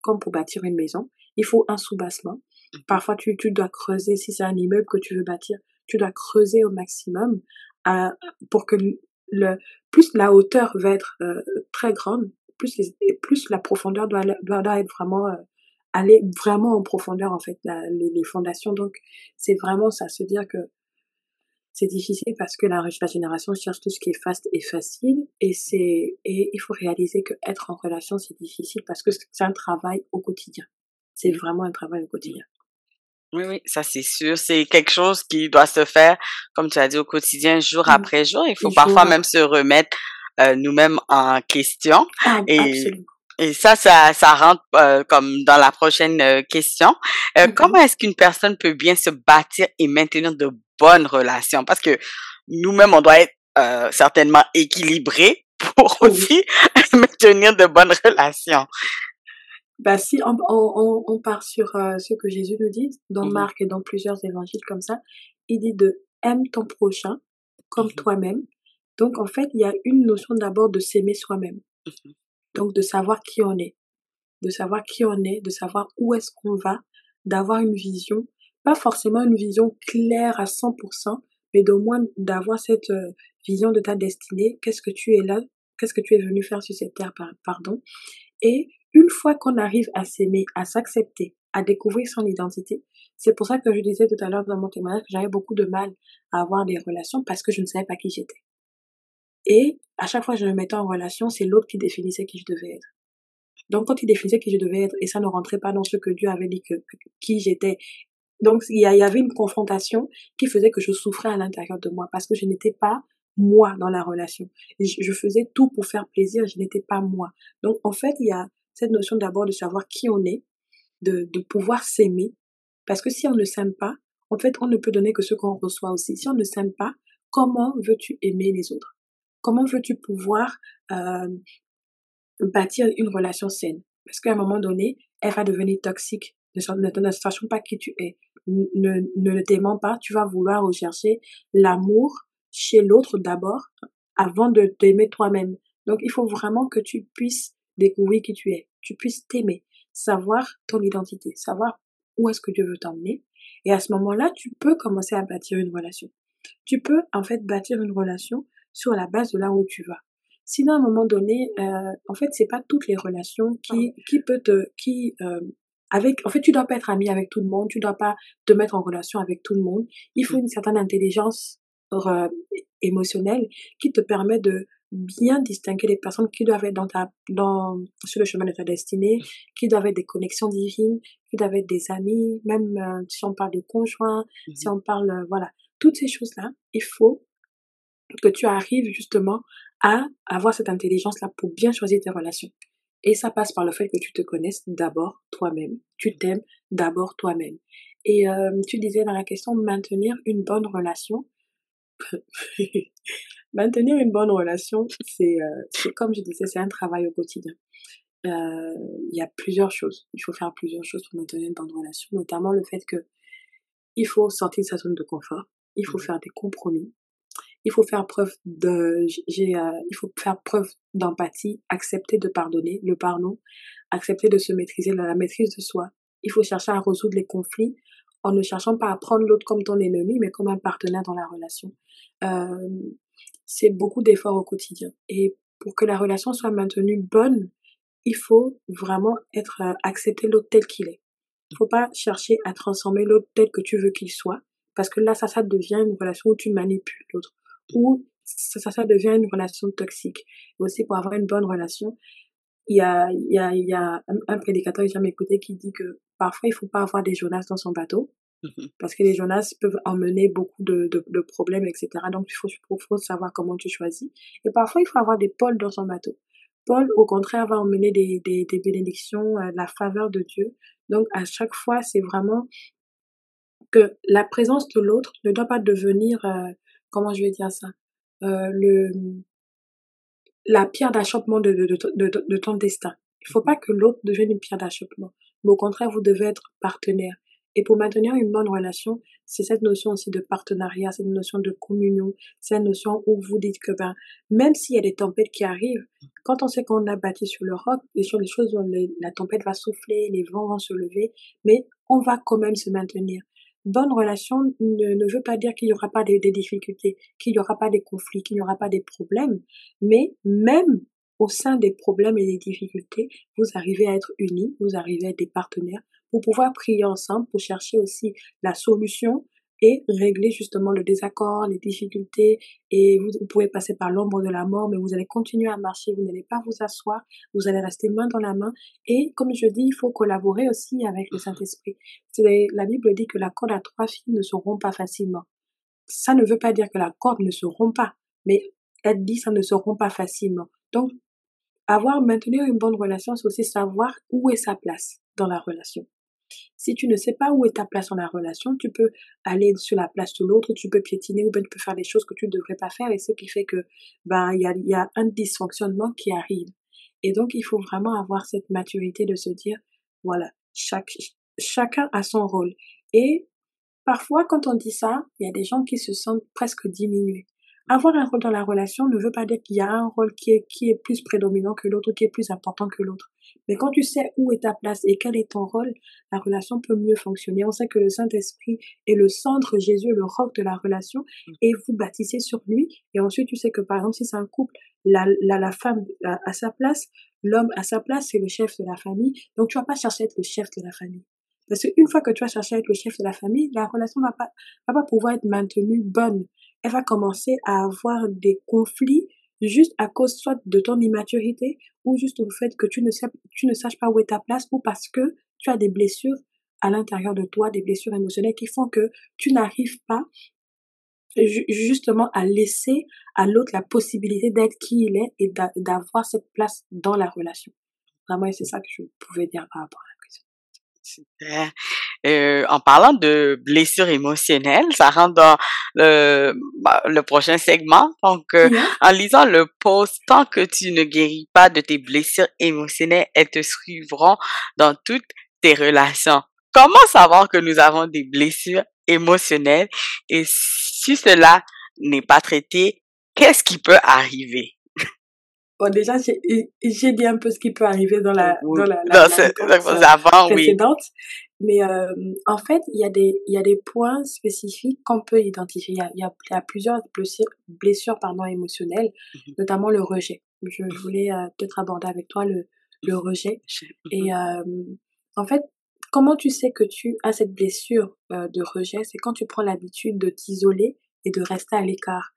comme pour bâtir une maison, il faut un soubassement. Mmh. Parfois, tu, tu dois creuser, si c'est un immeuble que tu veux bâtir, tu dois creuser au maximum euh, pour que le, plus la hauteur va être euh, très grande, plus, plus la profondeur doit, doit, être vraiment euh, aller vraiment en profondeur en fait les, les, fondations donc c'est vraiment ça se dire que c'est difficile parce que la, la génération cherche tout ce qui est fast et facile et c'est et il faut réaliser que être en relation c'est difficile parce que c'est un travail au quotidien. C'est vraiment un travail au quotidien. Oui, oui, ça c'est sûr. C'est quelque chose qui doit se faire, comme tu as dit, au quotidien, jour mmh. après jour. Il faut parfois même se remettre euh, nous-mêmes en question. Ah, et, absolument. Et ça, ça, ça rentre euh, comme dans la prochaine euh, question. Euh, mmh comment est-ce qu'une personne peut bien se bâtir et maintenir de bonnes relations? Parce que nous-mêmes, on doit être certainement équilibrés pour aussi maintenir de bonnes relations. Bah si on, on, on part sur ce que Jésus nous dit dans mmh Marc et dans plusieurs évangiles comme ça, il dit de aime ton prochain comme mmh toi-même. Donc en fait, il y a une notion d'abord de s'aimer soi-même. Donc de savoir qui on est, de savoir qui on est, de savoir où est-ce qu'on va, d'avoir une vision, pas forcément une vision claire à 100%, mais d'au moins d'avoir cette euh, vision de ta destinée, qu'est-ce que tu es là, qu'est-ce que tu es venu faire sur cette terre, pardon? Et une fois qu'on arrive à s'aimer, à s'accepter, à découvrir son identité, c'est pour ça que je disais tout à l'heure dans mon témoignage que j'avais beaucoup de mal à avoir des relations parce que je ne savais pas qui j'étais. Et à chaque fois que je me mettais en relation, c'est l'autre qui définissait qui je devais être. Donc quand il définissait qui je devais être, et ça ne rentrait pas dans ce que Dieu avait dit qui j'étais, donc il y, avait une confrontation qui faisait que je souffrais à l'intérieur de moi parce que je n'étais pas moi dans la relation. je, faisais tout pour faire plaisir, je n'étais pas moi. Donc en fait, il y a cette notion d'abord de savoir qui on est, de, de pouvoir s'aimer, parce que si on ne s'aime pas, en fait, on ne peut donner que ce qu'on reçoit aussi. Si on ne s'aime pas, comment veux-tu aimer les autres? Comment veux-tu pouvoir euh, bâtir une relation saine? Parce qu'à un moment donné, elle va devenir toxique. Ne, ne, pas qui tu es. Ne, ne t'aimant pas, tu vas vouloir rechercher l'amour chez l'autre d'abord avant de t'aimer toi-même. Donc, il faut vraiment que tu puisses découvrir qui tu es, tu puisses t'aimer, savoir ton identité, savoir où est-ce que Dieu veut t'emmener. Et à ce moment-là, tu peux commencer à bâtir une relation. Tu peux en fait bâtir une relation sur la base de là où tu vas. Sinon, à un moment donné, euh, en fait, c'est pas toutes les relations qui qui peut te qui euh, avec en fait tu dois pas être ami avec tout le monde, tu dois pas te mettre en relation avec tout le monde. Il faut mmh. une certaine intelligence euh, émotionnelle qui te permet de bien distinguer les personnes qui doivent être dans ta, dans, sur le chemin de ta destinée, qui doivent être des connexions divines, qui doivent être des amis, même euh, si on parle de conjoint, mmh si on parle, euh, voilà, toutes ces choses-là, il faut que tu arrives justement à avoir cette intelligence-là pour bien choisir tes relations. Et ça passe par le fait que tu te connaisses d'abord toi-même, tu t'aimes d'abord toi-même. Et euh, tu disais dans la question maintenir une bonne relation. Maintenir une bonne relation, c'est, euh, comme je disais, c'est un travail au quotidien. Euh, il y a plusieurs choses. Il faut faire plusieurs choses pour maintenir une bonne relation, notamment le fait que il faut sortir de sa zone de confort. Il faut mmh faire des compromis. Il faut faire preuve de, j'ai, euh, il faut faire preuve d'empathie, accepter de pardonner, le pardon, accepter de se maîtriser, la, la maîtrise de soi. Il faut chercher à résoudre les conflits en ne cherchant pas à prendre l'autre comme ton ennemi, mais comme un partenaire dans la relation. Euh, c'est beaucoup d'efforts au quotidien. Et pour que la relation soit maintenue bonne, il faut vraiment être euh, accepter l'autre tel qu'il est. Il faut pas chercher à transformer l'autre tel que tu veux qu'il soit, parce que là, ça, ça devient une relation où tu manipules l'autre, ou ça, ça, ça devient une relation toxique. Aussi, pour avoir une bonne relation, il y a, il y a, il y a un, prédicateur que j'ai jamais écouté qui dit que parfois, il faut pas avoir des Jonas dans son bateau, Parce que les Jonas peuvent emmener beaucoup de, de, de problèmes, etc. Donc, il faut, faut savoir comment tu choisis. Et parfois, il faut avoir des Paul dans son bateau. Paul, au contraire, va emmener des, des, des bénédictions, euh, la faveur de Dieu. Donc, à chaque fois, c'est vraiment que la présence de l'autre ne doit pas devenir, euh, comment je vais dire ça, euh, le, la pierre d'achoppement de, de, de, de, ton destin. Il faut pas que l'autre devienne une pierre d'achoppement. Mais au contraire, vous devez être partenaire. Et pour maintenir une bonne relation, c'est cette notion aussi de partenariat, cette notion de communion, cette notion où vous dites que ben, même s'il y a des tempêtes qui arrivent, quand on sait qu'on a bâti sur le roc et sur les choses où la tempête va souffler, les vents vont se lever, mais on va quand même se maintenir. Bonne relation ne, veut pas dire qu'il n'y aura pas des, des difficultés, qu'il n'y aura pas des conflits, qu'il n'y aura pas des problèmes, mais même au sein des problèmes et des difficultés, vous arrivez à être unis, vous arrivez à être des partenaires, pour pouvoir prier ensemble, pour chercher aussi la solution et régler justement le désaccord, les difficultés. Et vous, pouvez passer par l'ombre de la mort, mais vous allez continuer à marcher, vous n'allez pas vous asseoir, vous allez rester main dans la main. Et comme je dis, il faut collaborer aussi avec le Saint-Esprit. La Bible dit que la corde à trois fils ne se rompt pas facilement. Ça ne veut pas dire que la corde ne se rompt pas, mais elle dit ça ne se rompt pas facilement. Donc, avoir, maintenir une bonne relation, c'est aussi savoir où est sa place dans la relation. Si tu ne sais pas où est ta place dans la relation, tu peux aller sur la place de l'autre, tu peux piétiner ou bien tu peux faire des choses que tu ne devrais pas faire et ce qui fait que ben il y a, un dysfonctionnement qui arrive. Et donc il faut vraiment avoir cette maturité de se dire voilà, chacun a son rôle. Et parfois quand on dit ça, il y a des gens qui se sentent presque diminués. Avoir un rôle dans la relation ne veut pas dire qu'il y a un rôle qui est plus prédominant que l'autre, qui est plus important que l'autre. Mais quand tu sais où est ta place et quel est ton rôle, la relation peut mieux fonctionner. On sait que le Saint-Esprit est le centre, Jésus le roc de la relation mm. et vous bâtissez sur lui. Et ensuite, tu sais que par exemple, si c'est un couple, la, la, la femme a, sa place, l'homme a sa place, c'est le chef de la famille. Donc, tu vas pas chercher à être le chef de la famille. Parce qu'une fois que tu vas chercher à être le chef de la famille, la relation va pas, va pas pouvoir être maintenue bonne. Elle va commencer à avoir des conflits juste à cause soit de ton immaturité ou juste au fait que tu ne, sais, saches pas où est ta place ou parce que tu as des blessures à l'intérieur de toi, des blessures émotionnelles qui font que tu n'arrives pas justement à laisser à l'autre la possibilité d'être qui il est et d'avoir cette place dans la relation. Vraiment, c'est ça que je pouvais dire par rapport à la question. Euh, en parlant de blessures émotionnelles, ça rentre dans le, bah, le prochain segment. Donc, euh, en lisant le post, tant que tu ne guéris pas de tes blessures émotionnelles, elles te suivront dans toutes tes relations. Comment savoir que nous avons des blessures émotionnelles? Et si cela n'est pas traité, qu'est-ce qui peut arriver? Bon, déjà, j'ai dit un peu ce qui peut arriver dans la, dans la, la, avant, précédente. Mais euh, en fait, il y, a des, il y a des points spécifiques qu'on peut identifier. Il y a, il y a, il y a plusieurs blessures, blessures pardon, émotionnelles, mhm. notamment le rejet. Je, voulais euh, peut-être aborder avec toi le, le rejet. Et mhm. euh, en fait, comment tu sais que tu as cette blessure euh, de rejet? C'est quand tu prends l'habitude de t'isoler et de rester à l'écart.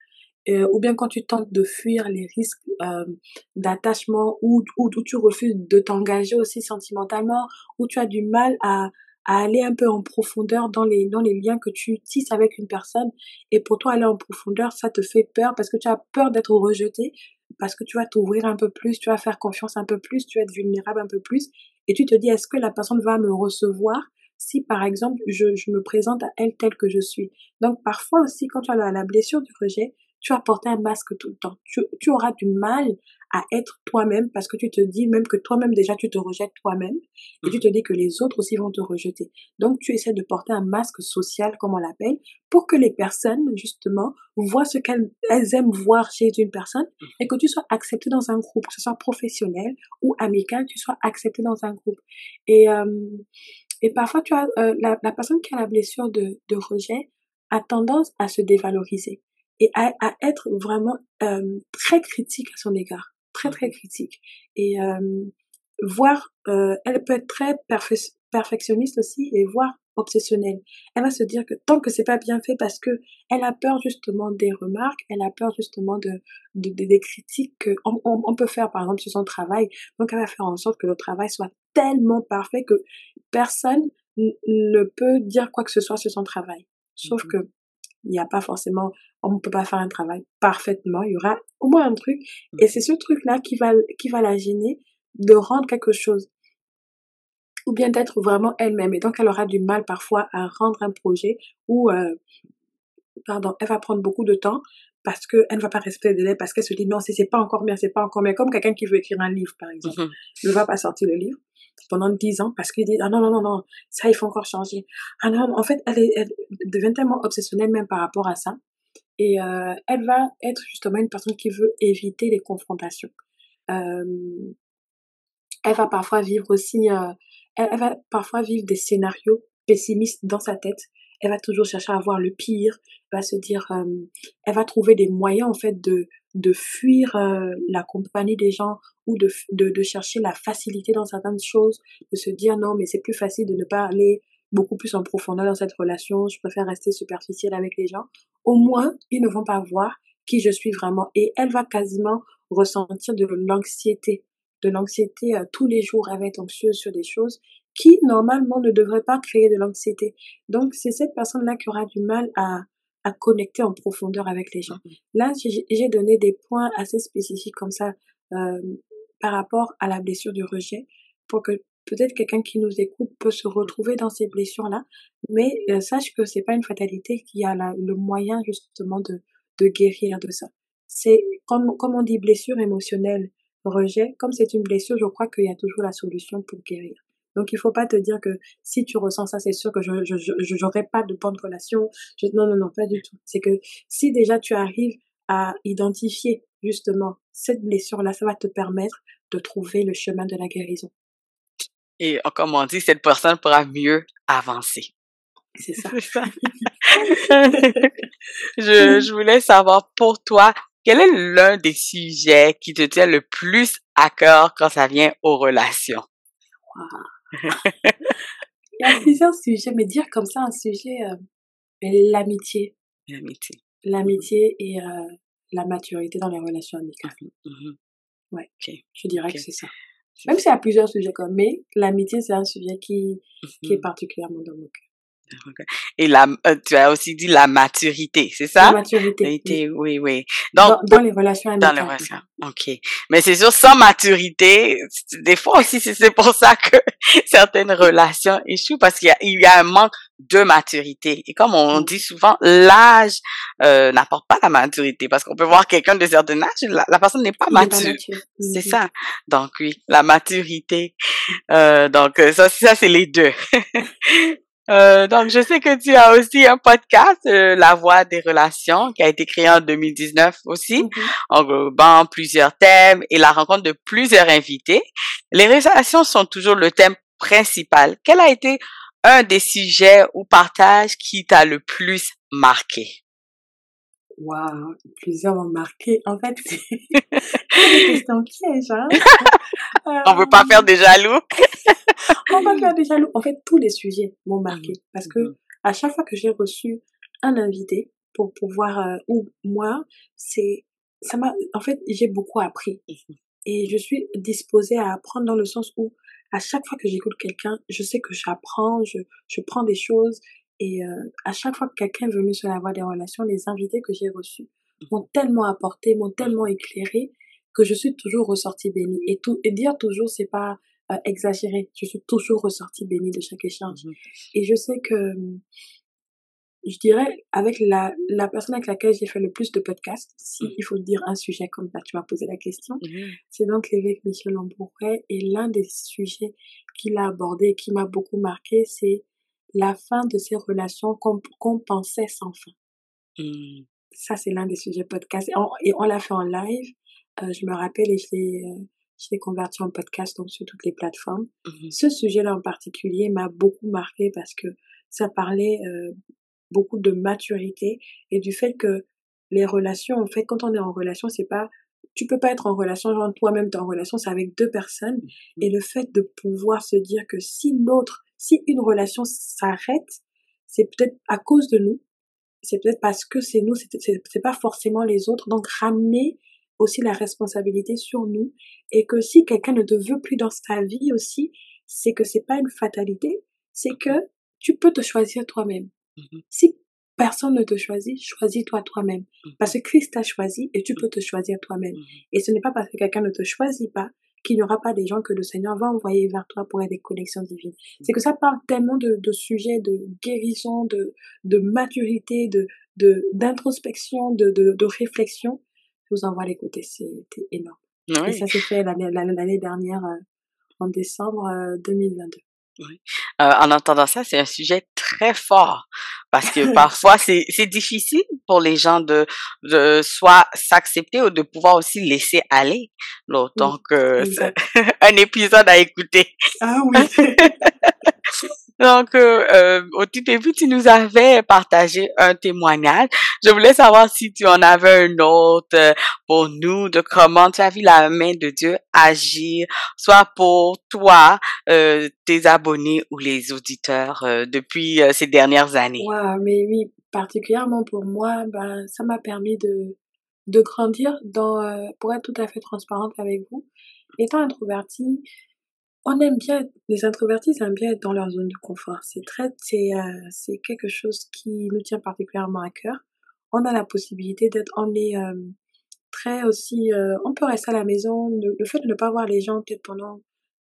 Euh, ou bien quand tu tentes de fuir les risques euh, d'attachement ou, ou, tu refuses de t'engager aussi sentimentalement ou tu as du mal à, à aller un peu en profondeur dans les dans les liens que tu tisses avec une personne. Et pour toi aller en profondeur ça te fait peur parce que tu as peur d'être rejeté parce que tu vas t'ouvrir un peu plus tu vas faire confiance un peu plus tu vas être vulnérable un peu plus. Et tu te dis est-ce que la personne va me recevoir si par exemple je, je me présente à elle telle que je suis? Donc parfois aussi quand tu as la blessure du rejet tu vas porter un masque tout le temps. Tu, tu auras du mal à être toi-même parce que tu te dis même que toi-même déjà tu te rejettes toi-même et tu te dis que les autres aussi vont te rejeter. Donc tu essaies de porter un masque social comme on l'appelle pour que les personnes justement voient ce qu'elles aiment voir chez une personne et que tu sois accepté dans un groupe, que ce soit professionnel ou amical, tu sois accepté dans un groupe. Et euh, et parfois tu as euh, la, personne qui a la blessure de, de rejet a tendance à se dévaloriser et à, à être vraiment euh, très critique à son égard, très très critique. Et euh, voir, euh, elle peut être très perfectionniste aussi et voir obsessionnelle. Elle va se dire que tant que c'est pas bien fait parce que elle a peur justement des remarques, elle a peur justement de, de, des critiques qu'on on, on, peut faire par exemple sur son travail. Donc elle va faire en sorte que le travail soit tellement parfait que personne ne peut dire quoi que ce soit sur son travail. Sauf mmh que il n'y a pas forcément, on ne peut pas faire un travail parfaitement, il y aura au moins un truc, mmh. et c'est ce truc-là qui va, qui va la gêner de rendre quelque chose, ou bien d'être vraiment elle-même, et donc elle aura du mal parfois à rendre un projet, ou, euh, pardon, elle va prendre beaucoup de temps, parce qu'elle ne va pas respecter les délais, parce qu'elle se dit non, c'est pas encore bien, c'est pas encore bien, comme quelqu'un qui veut écrire un livre, par exemple, mmh ne va pas sortir le livre, pendant dix ans parce qu'il dit ah non non non non ça il faut encore changer. Ah non en fait elle, est, elle devient tellement obsessionnelle même par rapport à ça et euh, elle va être justement une personne qui veut éviter les confrontations. Euh, elle va parfois vivre aussi euh, elle, va parfois vivre des scénarios pessimistes dans sa tête. Elle va toujours chercher à voir le pire elle va se dire elle va trouver des moyens en fait de de fuir la compagnie des gens ou de, de, chercher la facilité dans certaines choses, de se dire non mais c'est plus facile de ne pas aller beaucoup plus en profondeur dans cette relation, je préfère rester superficielle avec les gens. Au moins, ils ne vont pas voir qui je suis vraiment et elle va quasiment ressentir de l'anxiété, de l'anxiété euh, tous les jours, elle va être anxieuse sur des choses qui normalement ne devraient pas créer de l'anxiété. Donc c'est cette personne-là qui aura du mal à à connecter en profondeur avec les gens. Mm-hmm. Là, j'ai donné des points assez spécifiques comme ça euh, par rapport à la blessure du rejet pour que peut-être quelqu'un qui nous écoute peut se retrouver dans ces blessures-là, mais euh, sache que c'est pas une fatalité, qu'il y a le moyen justement de, de guérir de ça. C'est comme, comme on dit blessure émotionnelle, rejet, comme c'est une blessure, je crois qu'il y a toujours la solution pour guérir. Donc il faut pas te dire que si tu ressens ça, c'est sûr que je j'aurai pas de bonne relation. Je, non non non, pas du tout. C'est que si déjà tu arrives à identifier justement cette blessure là, ça va te permettre de trouver le chemin de la guérison. Et comme on dit, cette personne pourra mieux avancer. C'est ça. je, je voulais savoir pour toi, quel est l'un des sujets qui te tient le plus à cœur quand ça vient aux relations? Il y a plusieurs sujets, mais dire comme ça un sujet, euh, l'amitié. L'amitié. L'amitié et euh, la maturité dans les relations amicales. Mmh mmh ouais, je dirais que c'est ça. Même s'il y a plusieurs sujets comme, mais l'amitié, c'est un sujet qui, qui est mmh particulièrement dans mon cœur. Et la, euh, tu as aussi dit la maturité, c'est ça? La maturité. Oui, oui. oui. Donc, dans, dans, les relations amicales. Dans les relations. OK. Mais c'est sûr, sans maturité, des fois aussi, c'est pour ça que certaines relations échouent parce qu'il y, y, a un manque de maturité. Et comme on dit souvent, l'âge euh, n'apporte pas la maturité parce qu'on peut voir quelqu'un de certain âge, la, la personne n'est pas mature. C'est mm-hmm. ça. Donc oui, la maturité. Euh, donc ça, ça c'est les deux. Euh, donc, je sais que tu as aussi un podcast, euh, La Voix des relations, qui a été créé en 2019 aussi, mm englobant plusieurs thèmes et la rencontre de plusieurs invités. Les relations sont toujours le thème principal. Quel a été un des sujets ou partages qui t'a le plus marqué? Waouh, plusieurs m'ont marqué. En fait, c'est des questions pièges, hein. On veut pas faire des jaloux. On va faire des jaloux. En fait, tous les sujets m'ont marqué mmh. parce que à chaque fois que j'ai reçu un invité pour pouvoir euh, ou moi, c'est ça m'a en fait, j'ai beaucoup appris. Mmh. Et je suis disposée à apprendre dans le sens où à chaque fois que j'écoute quelqu'un, je sais que j'apprends, je, je prends des choses et euh, à chaque fois que quelqu'un est venu sur la voie des relations, les invités que j'ai reçus m'ont tellement apporté, m'ont tellement éclairé que je suis toujours ressortie bénie. Et, tout, et dire toujours, c'est pas euh, exagéré. Je suis toujours ressortie bénie de chaque échange. Mmh et je sais que, je dirais, avec la, la personne avec laquelle j'ai fait le plus de podcasts, si mmh. il faut dire un sujet comme là, tu m'as posé la question, mmh c'est donc l'évêque Michel Lambourret. Et l'un des sujets qu'il a abordé et qui m'a beaucoup marqué, c'est la fin de ces relations qu'on pensait sans fin. Mmh. Ça, c'est l'un des sujets podcast. Et on, l'a fait en live. Euh, je me rappelle et je l'ai, euh, converti en podcast donc sur toutes les plateformes. Mmh Ce sujet-là en particulier m'a beaucoup marqué parce que ça parlait euh, beaucoup de maturité et du fait que les relations, en fait, quand on est en relation, c'est pas tu peux pas être en relation, genre toi-même t'es en relation, c'est avec deux personnes. Mmh et le fait de pouvoir se dire que si l'autre si une relation s'arrête, c'est peut-être à cause de nous, c'est peut-être parce que c'est nous, c'est pas forcément les autres. Donc ramener aussi la responsabilité sur nous et que si quelqu'un ne te veut plus dans ta vie aussi, c'est que c'est pas une fatalité, c'est que tu peux te choisir toi-même. Mmh si personne ne te choisit, choisis-toi toi-même. Mmh parce que Christ t'a choisi et tu peux te choisir toi-même. Et ce n'est pas parce que quelqu'un ne te choisit pas qu'il n'y aura pas des gens que le Seigneur va envoyer vers toi pour être des connexions divines. C'est que ça parle tellement de, de sujets de guérison, de, de maturité, de, de, d'introspection, de, de réflexion. Je vous envoie l'écouter, c'était énorme. Et ça s'est fait l'année, dernière, euh, en décembre 2022. Euh, oui. Euh, en entendant ça, c'est un sujet très fort parce que parfois c'est c'est difficile pour les gens de de soit s'accepter ou de pouvoir aussi laisser aller l'autre. Donc euh, un épisode à écouter. Ah oui. Donc, euh, euh, au tout début, tu nous avais partagé un témoignage. Je voulais savoir si tu en avais un autre euh, pour nous, de comment tu as vu la main de Dieu agir, soit pour toi, euh, tes abonnés ou les auditeurs euh, depuis ces dernières années. Ouais, mais oui, particulièrement pour moi, ben, ça m'a permis de, de grandir dans, pour être tout à fait transparente avec vous. Étant introvertie, on aime bien, les introvertis aiment bien être dans leur zone de confort. C'est très, c'est, euh, c'est quelque chose qui nous tient particulièrement à cœur. On a la possibilité d'être, on est euh, très aussi, euh, on peut rester à la maison. Le, fait de ne pas voir les gens peut-être pendant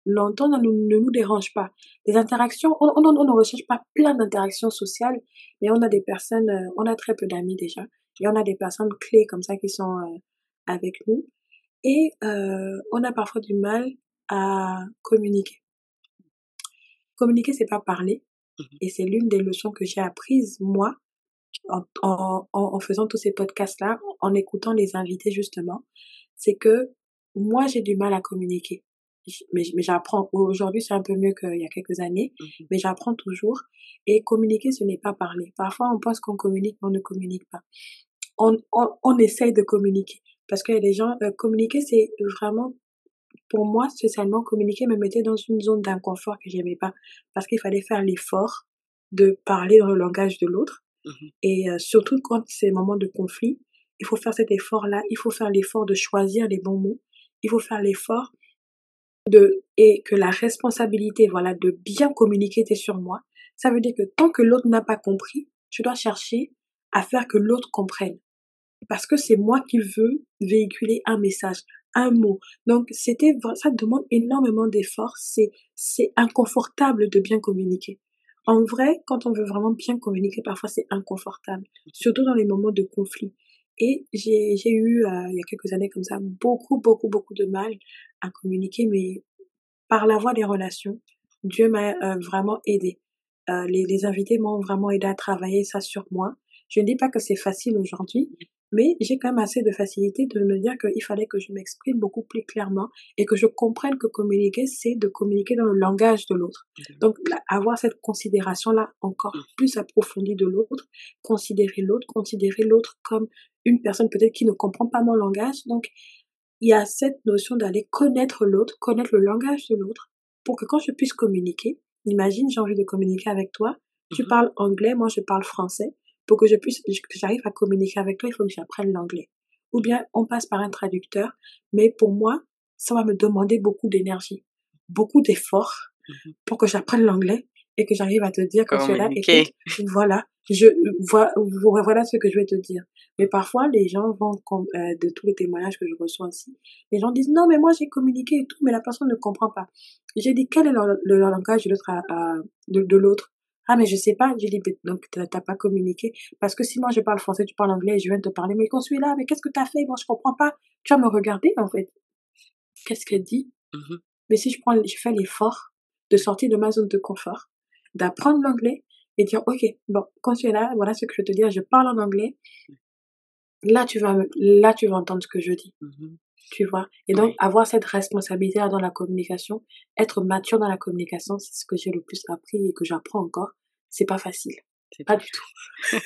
longtemps ne nous, dérange pas. Les interactions, on, on, on ne recherche pas plein d'interactions sociales, mais on a des personnes, on a très peu d'amis déjà, et on a des personnes clés comme ça qui sont avec nous. Et on a parfois du mal à communiquer. Communiquer, c'est pas parler. Mmh Et c'est l'une des leçons que j'ai apprises, moi, en, en, en faisant tous ces podcasts-là, en écoutant les invités, justement. C'est que moi, j'ai du mal à communiquer. Mais, mais j'apprends. Aujourd'hui, c'est un peu mieux qu'il y a quelques années, mmh mais j'apprends toujours. Et communiquer, ce n'est pas parler. Parfois, on pense qu'on communique, mais on ne communique pas. On, on, on essaye de communiquer. Parce a des gens, euh, communiquer, c'est vraiment pour moi, spécialement, communiquer me mettait dans une zone d'inconfort que j'aimais pas. Parce qu'il fallait faire l'effort de parler dans le langage de l'autre. Mmh et euh, surtout quand c'est moment de conflit, il faut faire cet effort-là. Il faut faire l'effort de choisir les bons mots. Il faut faire l'effort de, et que la responsabilité, voilà, de bien communiquer était sur moi. Ça veut dire que tant que l'autre n'a pas compris, je dois chercher à faire que l'autre comprenne. Parce que c'est moi qui veux véhiculer un message, un mot. Donc, c'était, ça demande énormément d'efforts. C'est, c'est inconfortable de bien communiquer. En vrai, quand on veut vraiment bien communiquer, parfois c'est inconfortable, surtout dans les moments de conflit. Et j'ai, j'ai eu, euh, il y a quelques années comme ça, beaucoup, beaucoup, beaucoup de mal à communiquer, mais par la voie des relations, Dieu m'a euh, vraiment aidé. Euh, les, les invités m'ont vraiment aidé à travailler ça sur moi. Je ne dis pas que c'est facile aujourd'hui, mais j'ai quand même assez de facilité de me dire qu'il fallait que je m'exprime beaucoup plus clairement et que je comprenne que communiquer, c'est de communiquer dans le langage de l'autre. Donc, avoir cette considération-là encore mmh. plus approfondie de l'autre, considérer l'autre, considérer l'autre comme une personne peut-être qui ne comprend pas mon langage. Donc, il y a cette notion d'aller connaître l'autre, connaître le langage de l'autre, pour que quand je puisse communiquer, imagine, j'ai envie de communiquer avec toi, tu mmh parles anglais, moi je parle français, pour que je puisse, que j'arrive à communiquer avec toi, il faut que j'apprenne l'anglais. Ou bien on passe par un traducteur, mais pour moi, ça va me demander beaucoup d'énergie, beaucoup d'efforts mhm. pour que j'apprenne l'anglais et que j'arrive à te dire que cela écoute, voilà, je vois, voilà ce que je vais te dire. Mais parfois, les gens vont, euh, de tous les témoignages que je reçois aussi, les gens disent non, mais moi j'ai communiqué et tout, mais la personne ne comprend pas. J'ai dit quel est le, langage de l'autre, de l'autre? Ah, mais je sais pas. Je dis, donc, t'as pas communiqué. Parce que si moi, je parle français, tu parles anglais et je viens de te parler, mais quand je suis là, mais qu'est-ce que t'as fait? Moi, je comprends pas. Tu vas me regarder, en fait. Qu'est-ce qu'elle dit? Mmh mais si je prends, je fais l'effort de sortir de ma zone de confort, d'apprendre l'anglais et dire, OK, bon, quand tu es là, voilà ce que je veux te dire, je parle en anglais. Là, tu vas, là, tu vas entendre ce que je dis. Mmh tu vois? Et donc, avoir cette responsabilité dans la communication, être mature dans la communication, c'est ce que j'ai le plus appris et que j'apprends encore c'est pas facile. C'est pas du tout.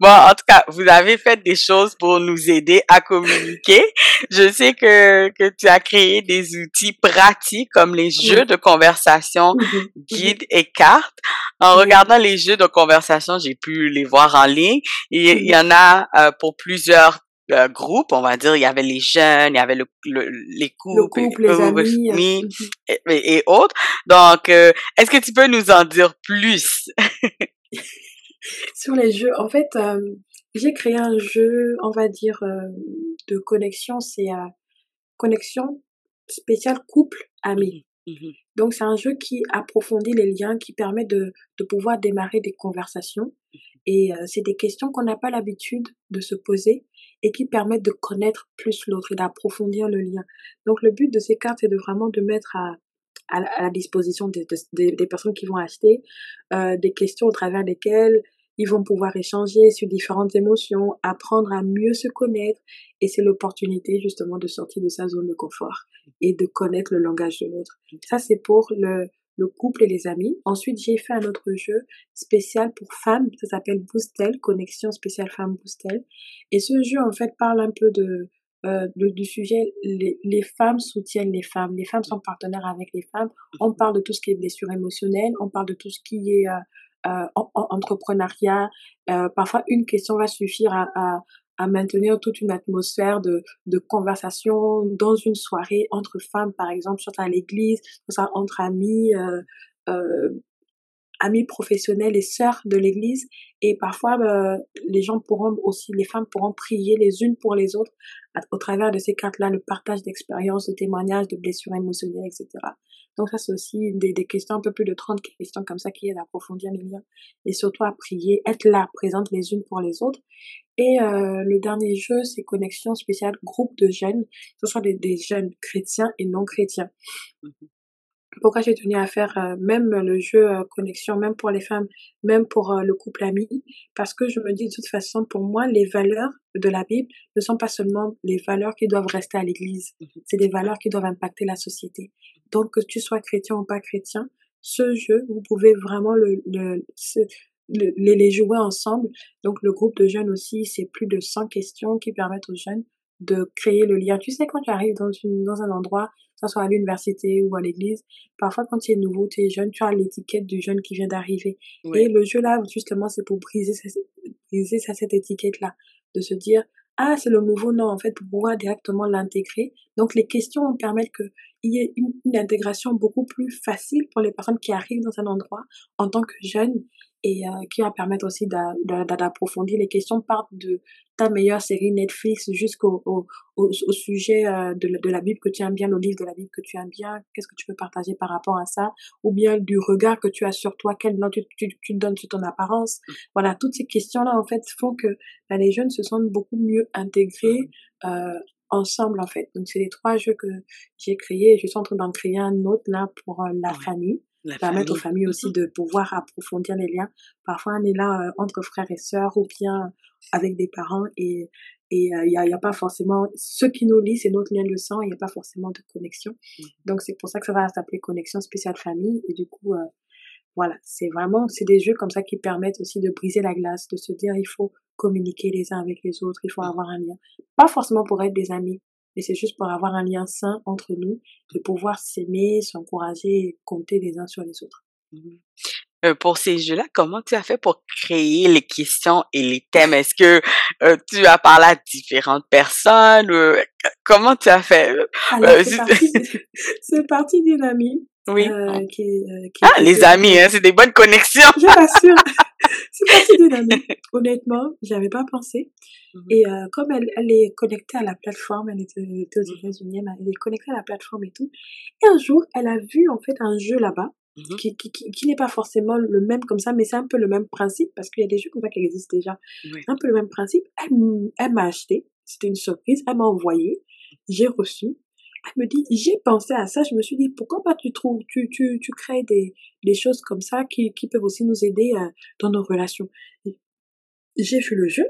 bon, en tout cas, vous avez fait des choses pour nous aider à communiquer. Je sais que, que tu as créé des outils pratiques comme les jeux de conversation, mm-hmm. guides et cartes. En regardant les jeux de conversation, j'ai pu les voir en ligne. Il y en a euh, pour plusieurs euh, groupe, on va dire, il y avait les jeunes, il y avait le, les couples, les amis, euh, et, autres. Donc, euh, est-ce que tu peux nous en dire plus? Sur les jeux En fait, j'ai créé un jeu, on va dire, de connexion. C'est connexion spéciale couple ami. Mmh mmh Donc, c'est un jeu qui approfondit les liens, qui permet de, de pouvoir démarrer des conversations. Mmh et c'est des questions qu'on n'a pas l'habitude de se poser et qui permettent de connaître plus l'autre et d'approfondir le lien. Donc le but de ces cartes, c'est de vraiment de mettre à, à, la disposition des, des, personnes qui vont acheter euh, des questions au travers desquelles ils vont pouvoir échanger sur différentes émotions, apprendre à mieux se connaître et c'est l'opportunité justement de sortir de sa zone de confort et de connaître le langage de l'autre. Ça c'est pour le, le couple et les amis. Ensuite, j'ai fait un autre jeu spécial pour femmes, ça s'appelle Boostel, Connexion spéciale femme Boostel. Et ce jeu, en fait, parle un peu de, euh, du sujet, les, les, femmes soutiennent les femmes, les femmes sont partenaires avec les femmes. On parle de tout ce qui est blessure émotionnelle, on parle de tout ce qui est euh, euh, entrepreneuriat. Euh, parfois, une question va suffire à, à, à maintenir toute une atmosphère de, de conversation dans une soirée entre femmes, par exemple, soit à l'église, soit entre amis, euh, euh, amis professionnels et sœurs de l'église. Et parfois, euh, les gens pourront aussi, les femmes pourront prier les unes pour les autres au travers de ces cartes-là, le partage d'expériences, de témoignages, de blessures émotionnelles, etc. Donc ça, c'est aussi des, des, questions, un peu plus de 30 questions comme ça qui aident à approfondir les liens et surtout à prier, être là, présente les unes pour les autres. Et euh, le dernier jeu, c'est connexion spéciale groupe de jeunes, que ce soit des, des jeunes chrétiens et non chrétiens. Mmh Pourquoi j'ai tenu à faire euh, même le jeu euh, connexion, même pour les femmes, même pour le couple ami Parce que je me dis de toute façon, pour moi, les valeurs de la Bible ne sont pas seulement les valeurs qui doivent rester à l'église, mmh c'est des valeurs qui doivent impacter la société. Donc que tu sois chrétien ou pas chrétien, ce jeu, vous pouvez vraiment le, le, les, les jouer ensemble. Donc le groupe de jeunes aussi, c'est plus de 100 questions qui permettent aux jeunes de créer le lien. Tu sais, quand tu arrives dans, une, dans un endroit, que ce soit à l'université ou à l'église, parfois quand tu es nouveau, tu es jeune, tu as l'étiquette du jeune qui vient d'arriver. Et le jeu là, justement, c'est pour briser, briser cette étiquette-là, de se dire, ah, c'est le nouveau nom, en fait, pour pouvoir directement l'intégrer. Donc, les questions permettent qu'il y ait une, une, intégration beaucoup plus facile pour les personnes qui arrivent dans un endroit en tant que jeunes et euh, qui va permettre aussi d'approfondir les questions partent de ta meilleure série Netflix jusqu'au au, au, au, sujet euh, de, de, la Bible que tu aimes bien, le livre de la Bible que tu aimes bien, qu'est-ce que tu peux partager par rapport à ça, ou bien du regard que tu as sur toi, quelle note tu, tu, tu donnes sur ton apparence? Mmh. Voilà, toutes ces questions-là, en fait, font que bah, les jeunes se sentent beaucoup mieux intégrés euh, ensemble, en fait. Donc, c'est les trois jeux que j'ai créés. Je suis en train d'en créer un autre, là, pour euh, la famille la permettre aux familles aussi mmh de pouvoir approfondir les liens. Parfois, on est là euh, entre frères et sœurs ou bien avec des parents et et il euh, n'y a, y a, pas forcément ceux qui nous lisent, c'est notre lien de sang, il n'y a pas forcément de connexion. Mmh. Donc c'est pour ça que ça va s'appeler connexion spéciale famille et du coup euh, voilà, c'est vraiment c'est des jeux comme ça qui permettent aussi de briser la glace, de se dire il faut communiquer les uns avec les autres, il faut avoir un lien. Pas forcément pour être des amis, mais c'est juste pour avoir un lien sain entre nous, de pouvoir s'aimer, s'encourager et compter les uns sur les autres. Mmh euh, pour ces jeux-là, comment tu as fait pour créer les questions et les thèmes? Est-ce que euh, tu as parlé à différentes personnes? Euh, comment tu as fait? Euh, c'est parti, d'une amie. Oui. Qui, qui ah, les amis, hein, c'est des bonnes connexions. Je t'assure. c'est parti d'une amie. Honnêtement, j'avais pas pensé. Mmh et euh, comme elle, elle est connectée à la plateforme, elle était, était aux mmh États-Unis, elle est connectée à la plateforme et tout. Et un jour, elle a vu en fait un jeu là-bas qui, qui, qui, qui n'est pas forcément le même comme ça, mais c'est un peu le même principe parce qu'il y a des jeux comme ça qui existent déjà. Oui. Un peu le même principe. Elle, elle m'a acheté, c'était une surprise, elle m'a envoyé, j'ai reçu. Elle me dit, j'ai pensé à ça, je me suis dit, pourquoi pas tu trouves, tu, tu, tu crées des, des choses comme ça qui, qui peuvent aussi nous aider euh, dans nos relations. J'ai vu le jeu,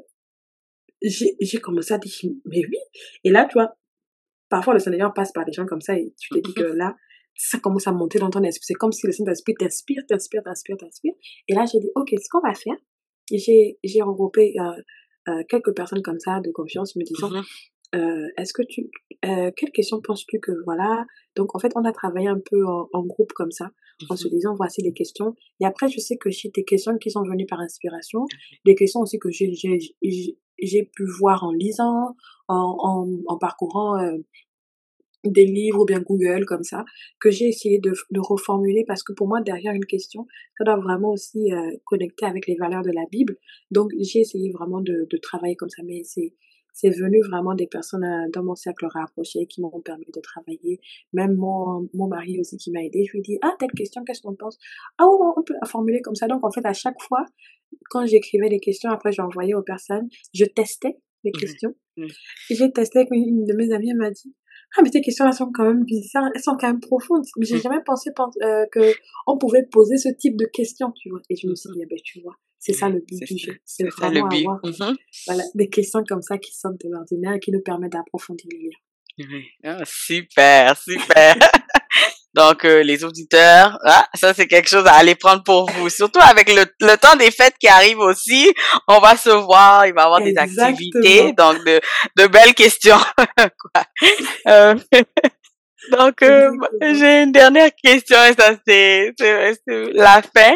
j'ai commencé à dire, mais oui. Et là, tu vois, parfois le Seigneur passe par des gens comme ça et tu te dis que là, ça commence à monter dans ton esprit. C'est comme si le Saint-Esprit t'inspire, t'inspire, t'inspire, t'inspire. Et là, j'ai dit, OK, ce qu'on va faire, j'ai regroupé euh, euh, quelques personnes comme ça de confiance me disant, mmh euh, est-ce que tu, euh, quelles questions penses-tu que voilà Donc en fait, on a travaillé un peu en, en groupe comme ça, en se mmh disant voici les questions. Et après, je sais que j'ai des questions qui sont venues par inspiration, des questions aussi que j'ai j'ai pu voir en lisant, en, en, en parcourant euh, des livres ou bien Google comme ça, que j'ai essayé de, de, reformuler parce que pour moi, derrière une question, ça doit vraiment aussi euh, connecter avec les valeurs de la Bible. Donc j'ai essayé vraiment de, de travailler comme ça, mais c'est c'est venu vraiment des personnes euh, dans mon cercle rapproché qui m'ont permis de travailler. Même mon, mon mari aussi qui m'a aidé. Je lui ai dit, ah, telle question, qu'est-ce qu'on pense? Ah oui, on peut la formuler comme ça. Donc, en fait, à chaque fois, quand j'écrivais les questions, après, j'envoyais aux personnes, je testais les questions. Mmh. J'ai testé avec une de mes amies, elle m'a dit, ah, mais tes questions-là sont quand même bizarres, elles sont quand même profondes. Mais j'ai mmh. jamais pensé euh, que on pouvait poser ce type de questions, tu vois. Et je me suis mmh dit, ah ben, tu vois, c'est ça le but du jeu. C'est vraiment avoir mmh voilà, des questions comme ça qui sortent de l'ordinaire et qui nous permettent d'approfondir les liens. Oui. Oh, super, super. Donc, euh, les auditeurs, ah, ça c'est quelque chose à aller prendre pour vous. Surtout avec le, le temps des fêtes qui arrive aussi, on va se voir, il va y avoir des activités, donc de, de belles questions. euh, donc, euh, j'ai une dernière question et ça c'est la fin.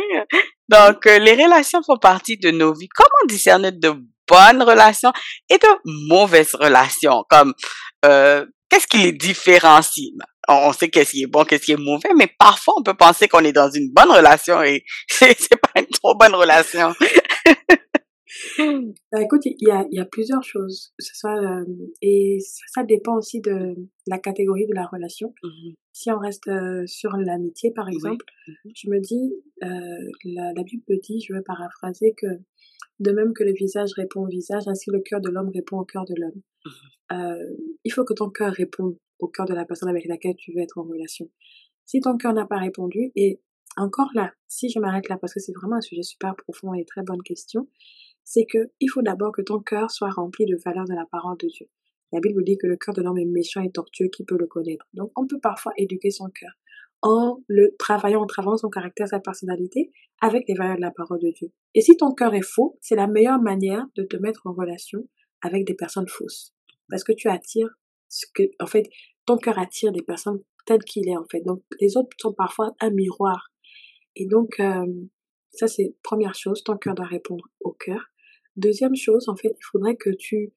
Donc, euh, les relations font partie de nos vies. Comment discerner de bonnes relations et de mauvaises relations? Comme, euh, qu'est-ce qui les différencie? On sait qu'est-ce qui est bon, qu'est-ce qui est mauvais, mais parfois on peut penser qu'on est dans une bonne relation et c'est, c'est pas une trop bonne relation. Bah, écoute, il y a, y a plusieurs choses. Ce soit, euh, et ça, ça, dépend aussi de la catégorie de la relation. Mmh si on reste euh, sur l'amitié, par exemple, oui. mmh je me dis, euh, la, la Bible dit, je vais paraphraser, que de même que le visage répond au visage, ainsi le cœur de l'homme répond au cœur de l'homme. Euh, il faut que ton cœur réponde au cœur de la personne avec laquelle tu veux être en relation. Si ton cœur n'a pas répondu, et encore là, si je m'arrête là, parce que c'est vraiment un sujet super profond et très bonne question, c'est que il faut d'abord que ton cœur soit rempli de valeurs de la parole de Dieu. La Bible dit que le cœur de l'homme est méchant et tortueux, qui peut le connaître. Donc on peut parfois éduquer son cœur en le travaillant, en travaillant son caractère, sa personnalité avec les valeurs de la parole de Dieu. Et si ton cœur est faux, c'est la meilleure manière de te mettre en relation avec des personnes fausses. Parce que tu attires ce que, en fait, ton cœur attire des personnes telles qu'il est, en fait. Donc, les autres sont parfois un miroir. Et donc, euh, ça, c'est première chose, ton cœur doit répondre au cœur. Deuxième chose, en fait, il faudrait que tu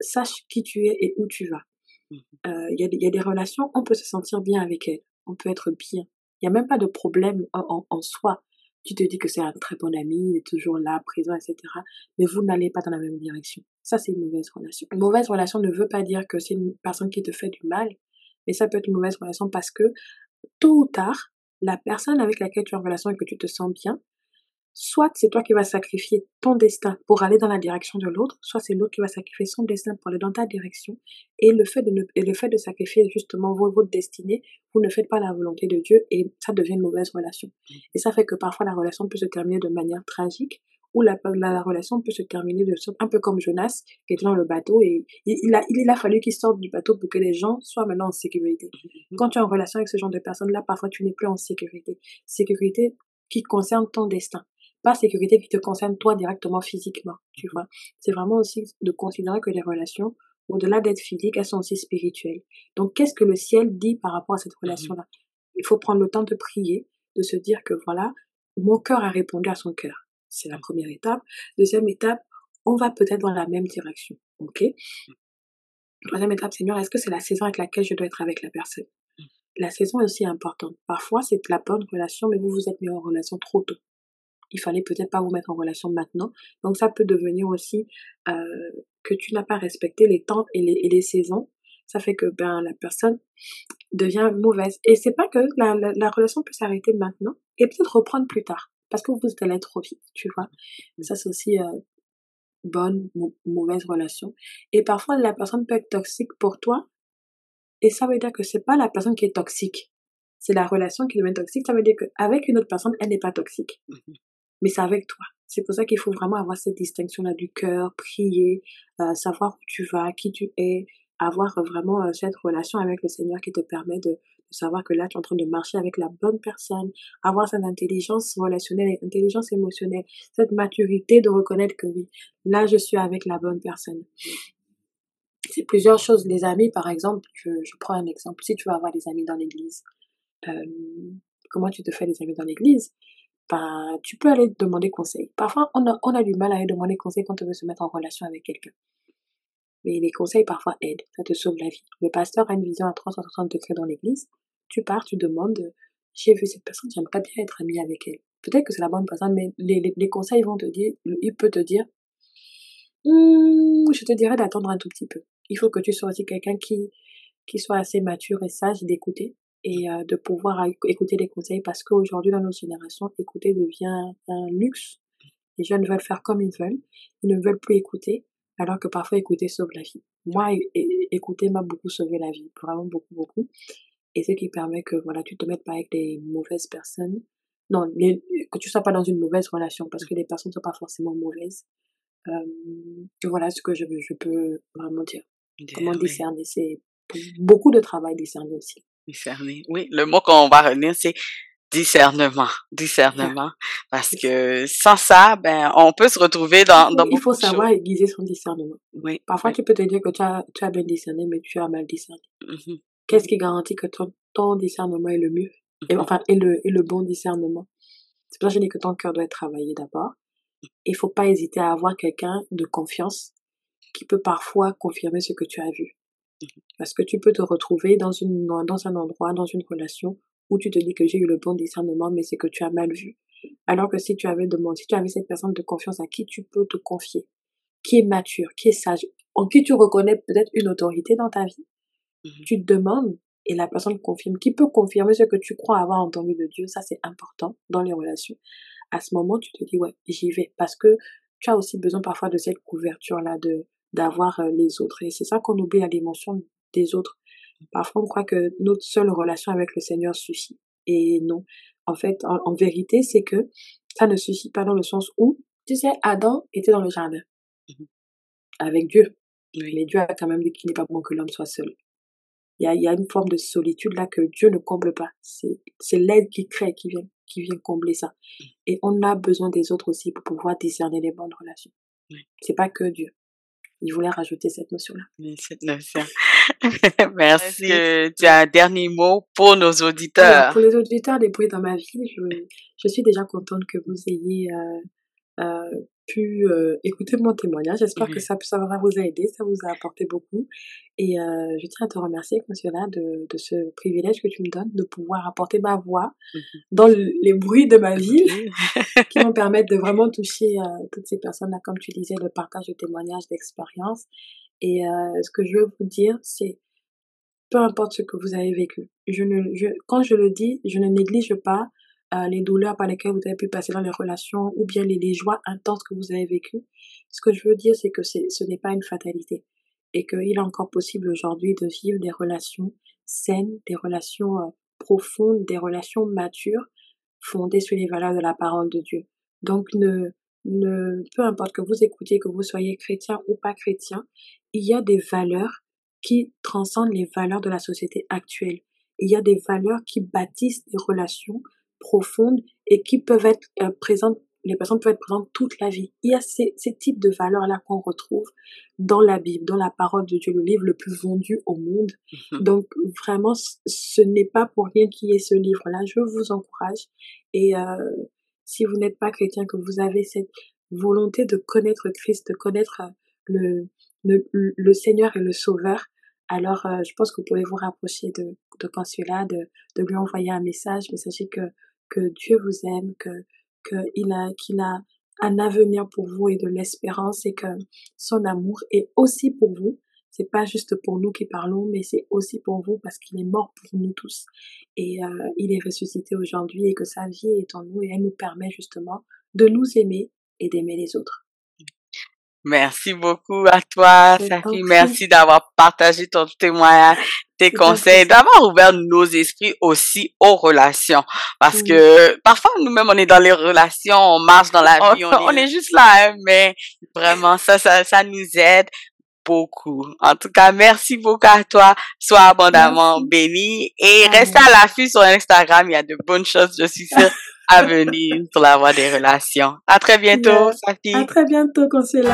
sache qui tu es et où tu vas. Mmh Euh, Il y, a des- il y a des relations, on peut se sentir bien avec elles, on peut être bien. Il n'y a même pas de problème en, en- en soi. Tu te dis que c'est un très bon ami, il est toujours là, présent, etc. Mais vous n'allez pas dans la même direction. Ça, c'est une mauvaise relation. Une mauvaise relation ne veut pas dire que c'est une personne qui te fait du mal, mais ça peut être une mauvaise relation parce que tôt ou tard, la personne avec laquelle tu es en relation et que tu te sens bien, soit c'est toi qui vas sacrifier ton destin pour aller dans la direction de l'autre, soit c'est l'autre qui va sacrifier son destin pour aller dans ta direction. Et le fait de, ne, et le fait de sacrifier justement votre, destinée, vous ne faites pas la volonté de Dieu et ça devient une mauvaise relation. Et ça fait que parfois la relation peut se terminer de manière tragique ou la, la, la relation peut se terminer de sorte un peu comme Jonas qui était dans le bateau et il, il a, il a fallu qu'il sorte du bateau pour que les gens soient maintenant en sécurité. Quand tu es en relation avec ce genre de personnes-là, parfois tu n'es plus en sécurité. Sécurité qui concerne ton destin pas sécurité qui te concerne toi directement physiquement, tu vois. C'est vraiment aussi de considérer que les relations, au-delà d'être physiques, elles sont aussi spirituelles. Donc, qu'est-ce que le ciel dit par rapport à cette relation-là? Il faut prendre le temps de prier, de se dire que voilà, mon cœur a répondu à son cœur. C'est la première étape. Deuxième étape, on va peut-être dans la même direction, ok? Troisième étape, Seigneur, est-ce que c'est la saison avec laquelle je dois être avec la personne? La saison est aussi importante. Parfois, c'est la bonne relation, mais vous vous êtes mis en relation trop tôt il fallait peut-être pas vous mettre en relation maintenant. Donc ça peut devenir aussi euh, que tu n'as pas respecté les temps et les, et les, saisons. Ça fait que ben la personne devient mauvaise. Et c'est pas que la, la, la relation peut s'arrêter maintenant et peut-être reprendre plus tard parce que vous êtes allé trop vite, tu vois. Ça c'est aussi euh, bonne mauvaise relation. Et parfois la personne peut être toxique pour toi et ça veut dire que c'est pas la personne qui est toxique. C'est la relation qui devient toxique. Ça veut dire qu'avec une autre personne, elle n'est pas toxique mais c'est avec toi. C'est pour ça qu'il faut vraiment avoir cette distinction-là du cœur, prier, euh, savoir où tu vas, qui tu es, avoir vraiment euh, cette relation avec le Seigneur qui te permet de, de, savoir que là, tu es en train de marcher avec la bonne personne, avoir cette intelligence relationnelle intelligence émotionnelle, cette maturité de reconnaître que oui, là, je suis avec la bonne personne. C'est plusieurs choses. Les amis, par exemple, je, je prends un exemple. Si tu vas avoir des amis dans l'église, euh, comment tu te fais des amis dans l'église? Tu peux aller demander conseil. Parfois, on a, du mal à aller demander conseil quand on veut se mettre en relation avec quelqu'un. Mais les conseils parfois aident, ça te sauve la vie. Le pasteur a une vision à 360 degrés dans l'église. Tu pars, tu demandes, j'ai vu cette personne, j'aimerais bien être ami avec elle. Peut-être que c'est la bonne personne, mais les, conseils vont te dire, il peut te dire, hm, je te dirais d'attendre un tout petit peu. Il faut que tu sois aussi quelqu'un qui, qui soit assez mature et sage d'écouter et euh, de pouvoir écouter les conseils parce qu'aujourd'hui dans notre génération, écouter devient un luxe. Les jeunes veulent faire comme ils veulent, ils ne veulent plus écouter, alors que parfois écouter sauve la vie. Moi, écouter m'a beaucoup sauvé la vie, vraiment beaucoup, beaucoup. Et ce qui permet que voilà, tu te mettes pas avec des mauvaises personnes. Non, les, que tu sois pas dans une mauvaise relation parce que les personnes ne sont pas forcément mauvaises. Euh, voilà ce que je, je peux vraiment dire. Comment discerner, c'est beaucoup de travail discerner aussi. Discerner. Oui, le mot qu'on va retenir, c'est discernement. Discernement. Parce que sans ça, ben, on peut se retrouver dans, dans Il faut savoir aiguiser son discernement. Oui. Parfois, oui. tu peux te dire que tu as, tu as bien discerné, mais tu as mal discerné. Mm -hmm. Qu'est-ce qui garantit que ton, ton discernement est le mieux? Et, enfin, est le, est le bon discernement? C'est pour ça que je dis que ton cœur doit être travaillé d'abord. Il faut pas hésiter à avoir quelqu'un de confiance qui peut parfois confirmer ce que tu as vu. Parce que tu peux te retrouver dans, une, dans un endroit, dans une relation où tu te dis que j'ai eu le bon discernement, mais c'est que tu as mal vu? Alors que si tu avais demandé, si tu avais cette personne de confiance à qui tu peux te confier, qui est mature, qui est sage, en qui tu reconnais peut-être une autorité dans ta vie, mm -hmm. tu te demandes et la personne confirme, qui peut confirmer ce que tu crois avoir entendu de Dieu, ça c'est important dans les relations. À ce moment, tu te dis ouais, j'y vais parce que tu as aussi besoin parfois de cette couverture-là, de d'avoir les autres. Et c'est ça qu'on oublie la dimension des autres. Parfois, on croit que notre seule relation avec le Seigneur suffit. Et non. En fait, en, en vérité, c'est que ça ne suffit pas dans le sens où, tu sais, Adam était dans le jardin. Mm -hmm. Avec Dieu. Oui. Mais Dieu a quand même dit qu'il n'est pas bon que l'homme soit seul. Il y a, il y a une forme de solitude là que Dieu ne comble pas. C'est l'aide qui crée, qui vient, qui vient combler ça. Et on a besoin des autres aussi pour pouvoir discerner les bonnes relations. Oui. C'est pas que Dieu. Il voulait rajouter cette notion-là. Cette notion. Merci. Que tu as un dernier mot pour nos auditeurs? Alors, pour les auditeurs des bruits dans ma vie, je, je, suis déjà contente que vous ayez euh, euh, pu euh, écouter mon témoignage. J'espère que ça, ça va vous aider, ça vous a apporté beaucoup. Et euh, je tiens à te remercier, Consuela, de, de ce privilège que tu me donnes de pouvoir apporter ma voix mhm. dans les bruits de ma vie qui vont permettre de vraiment toucher euh, toutes ces personnes-là, comme tu disais, le partage de témoignages, d'expériences. Et ce que je veux vous dire, c'est peu importe ce que vous avez vécu. Je ne, je, quand je le dis, je ne néglige pas euh, les douleurs par lesquelles vous avez pu passer dans les relations ou bien les, joies intenses que vous avez vécues. Ce que je veux dire, c'est que ce n'est pas une fatalité et qu'il est encore possible aujourd'hui de vivre des relations saines, des relations euh, profondes, des relations matures, fondées sur les valeurs de la parole de Dieu. Donc ne, ne, peu importe que vous écoutiez, que vous soyez chrétien ou pas chrétien, il y a des valeurs qui transcendent les valeurs de la société actuelle. Il y a des valeurs qui bâtissent des relations profondes et qui peuvent être euh, présentes, les personnes peuvent être présentes toute la vie. Il y a ces, ces types de valeurs-là qu'on retrouve dans la Bible, dans la parole de Dieu, le livre le plus vendu au monde. Mhm. Donc vraiment, ce n'est pas pour rien qu'il y ait ce livre-là. Je vous encourage. Et euh, si vous n'êtes pas chrétien, que vous avez cette volonté de connaître Christ, de connaître euh, le, le, le Seigneur et le Sauveur, alors euh, je pense que vous pouvez vous rapprocher de, de Consuela, de, de lui envoyer un message, mais sachez que que Dieu vous aime, que qu'il a qu'il a un avenir pour vous et de l'espérance et que son amour est aussi pour vous. C'est pas juste pour nous qui parlons, mais c'est aussi pour vous parce qu'il est mort pour nous tous et euh, il est ressuscité aujourd'hui et que sa vie est en nous et elle nous permet justement de nous aimer et d'aimer les autres. Merci beaucoup à toi, Safi. Merci d'avoir partagé ton témoignage, tes conseils, d'avoir ouvert nos esprits aussi aux relations. Parce que parfois, nous-mêmes, on est dans les relations, on marche dans la vie, on, est... juste là, hein, mais vraiment, ça, ça, ça nous aide beaucoup. En tout cas, merci beaucoup à toi. Sois abondamment béni et reste à l'affût sur Instagram. Il y a de bonnes choses, je suis sûre à venir pour avoir des relations. À très bientôt, yeah. Saki. À très bientôt, Consuela.